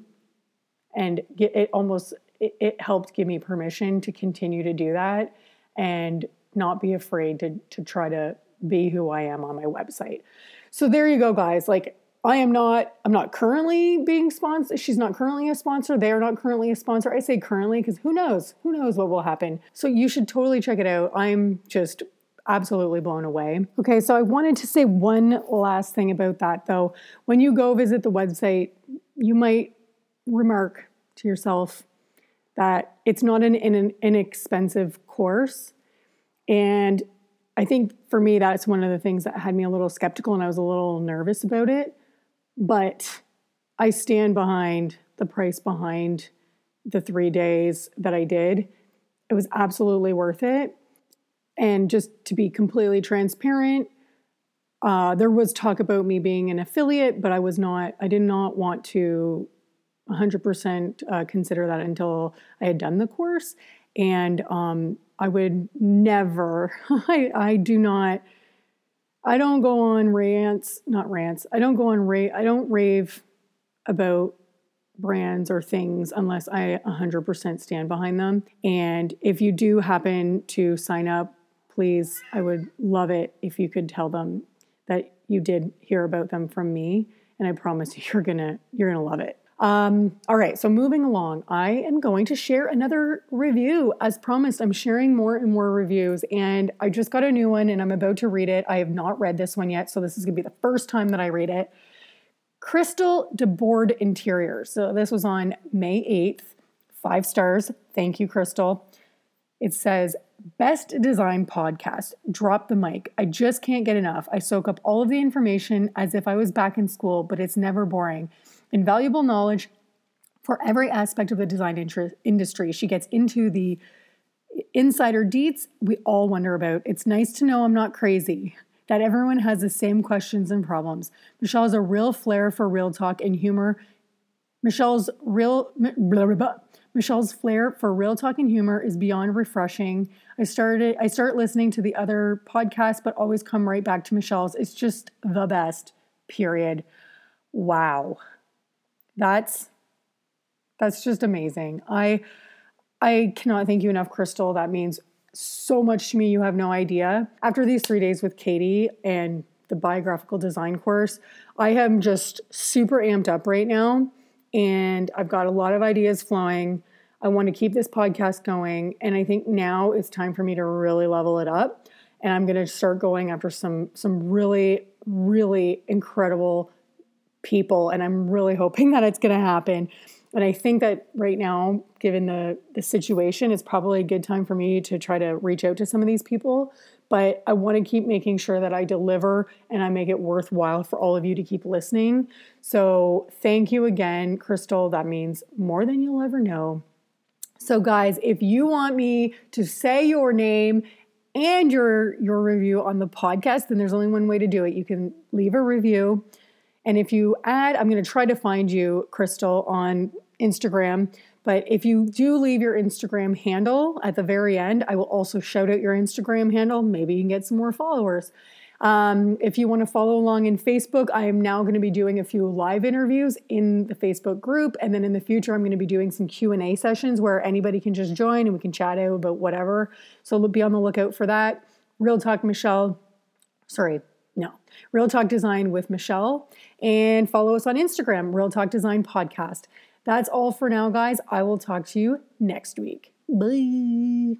and get, it almost it, it helped give me permission to continue to do that and not be afraid to to try to be who I am on my website. So there you go guys. Like I am not I'm not currently being sponsored. She's not currently a sponsor. They are not currently a sponsor. I say currently because who knows? Who knows what will happen. So you should totally check it out. I'm just absolutely blown away. Okay, so I wanted to say one last thing about that though. When you go visit the website, you might remark to yourself that it's not an, an inexpensive course. And I think for me, that's one of the things that had me a little skeptical and I was a little nervous about it but I stand behind the price behind the three days that I did. It was absolutely worth it. And just to be completely transparent, uh, there was talk about me being an affiliate, but I was not, I did not want to 100% uh, consider that until I had done the course. And um, I would never, [laughs] I, I do not I don't go on rants, not rants. I don't go on rave. I don't rave about brands or things unless I 100% stand behind them. And if you do happen to sign up, please, I would love it if you could tell them that you did hear about them from me. And I promise you, [laughs] you're gonna you're gonna love it. Um, all right, so moving along, I am going to share another review. As promised, I'm sharing more and more reviews, and I just got a new one and I'm about to read it. I have not read this one yet, so this is gonna be the first time that I read it. Crystal DeBoard Interiors. So this was on May 8th, five stars. Thank you, Crystal. It says, Best design podcast. Drop the mic. I just can't get enough. I soak up all of the information as if I was back in school, but it's never boring invaluable knowledge for every aspect of the design industry. She gets into the insider deets we all wonder about. It's nice to know I'm not crazy, that everyone has the same questions and problems. Michelle has a real flair for real talk and humor. Michelle's real blah, blah, blah. Michelle's flair for real talk and humor is beyond refreshing. I started I start listening to the other podcasts but always come right back to Michelle's. It's just the best. Period. Wow that's that's just amazing. I I cannot thank you enough, Crystal. That means so much to me. You have no idea. After these three days with Katie and the biographical design course, I am just super amped up right now. and I've got a lot of ideas flowing. I want to keep this podcast going. And I think now it's time for me to really level it up. And I'm going to start going after some some really, really incredible people. And I'm really hoping [laughs] that it's going to happen. And I think that right now, given the, the situation, it's probably a good time for me to try to reach out to some of these people. But I want to keep making sure that I deliver and I make it worthwhile for all of you to keep listening. So thank you again, Crystal. That means more than you'll ever know. So, guys, if you want me to say your name and your your review on the podcast, then there's only one way to do it. You can leave a review. And if you add, I'm going to try to find you, Crystal, on Instagram. But if you do leave your Instagram handle at the very end, I will also shout out your Instagram handle. Maybe you can get some more followers. Um, if you want to follow along in Facebook, I am now going to be doing a few live interviews in the Facebook group, and then in the future, I'm going to be doing some Q and A sessions where anybody can just join and we can chat out about whatever. So be on the lookout for that. Real Talk Michelle, sorry, no, Real Talk Design with Michelle, and follow us on Instagram, Real Talk Design Podcast. That's all for now, guys. I will talk to you next week. Bye.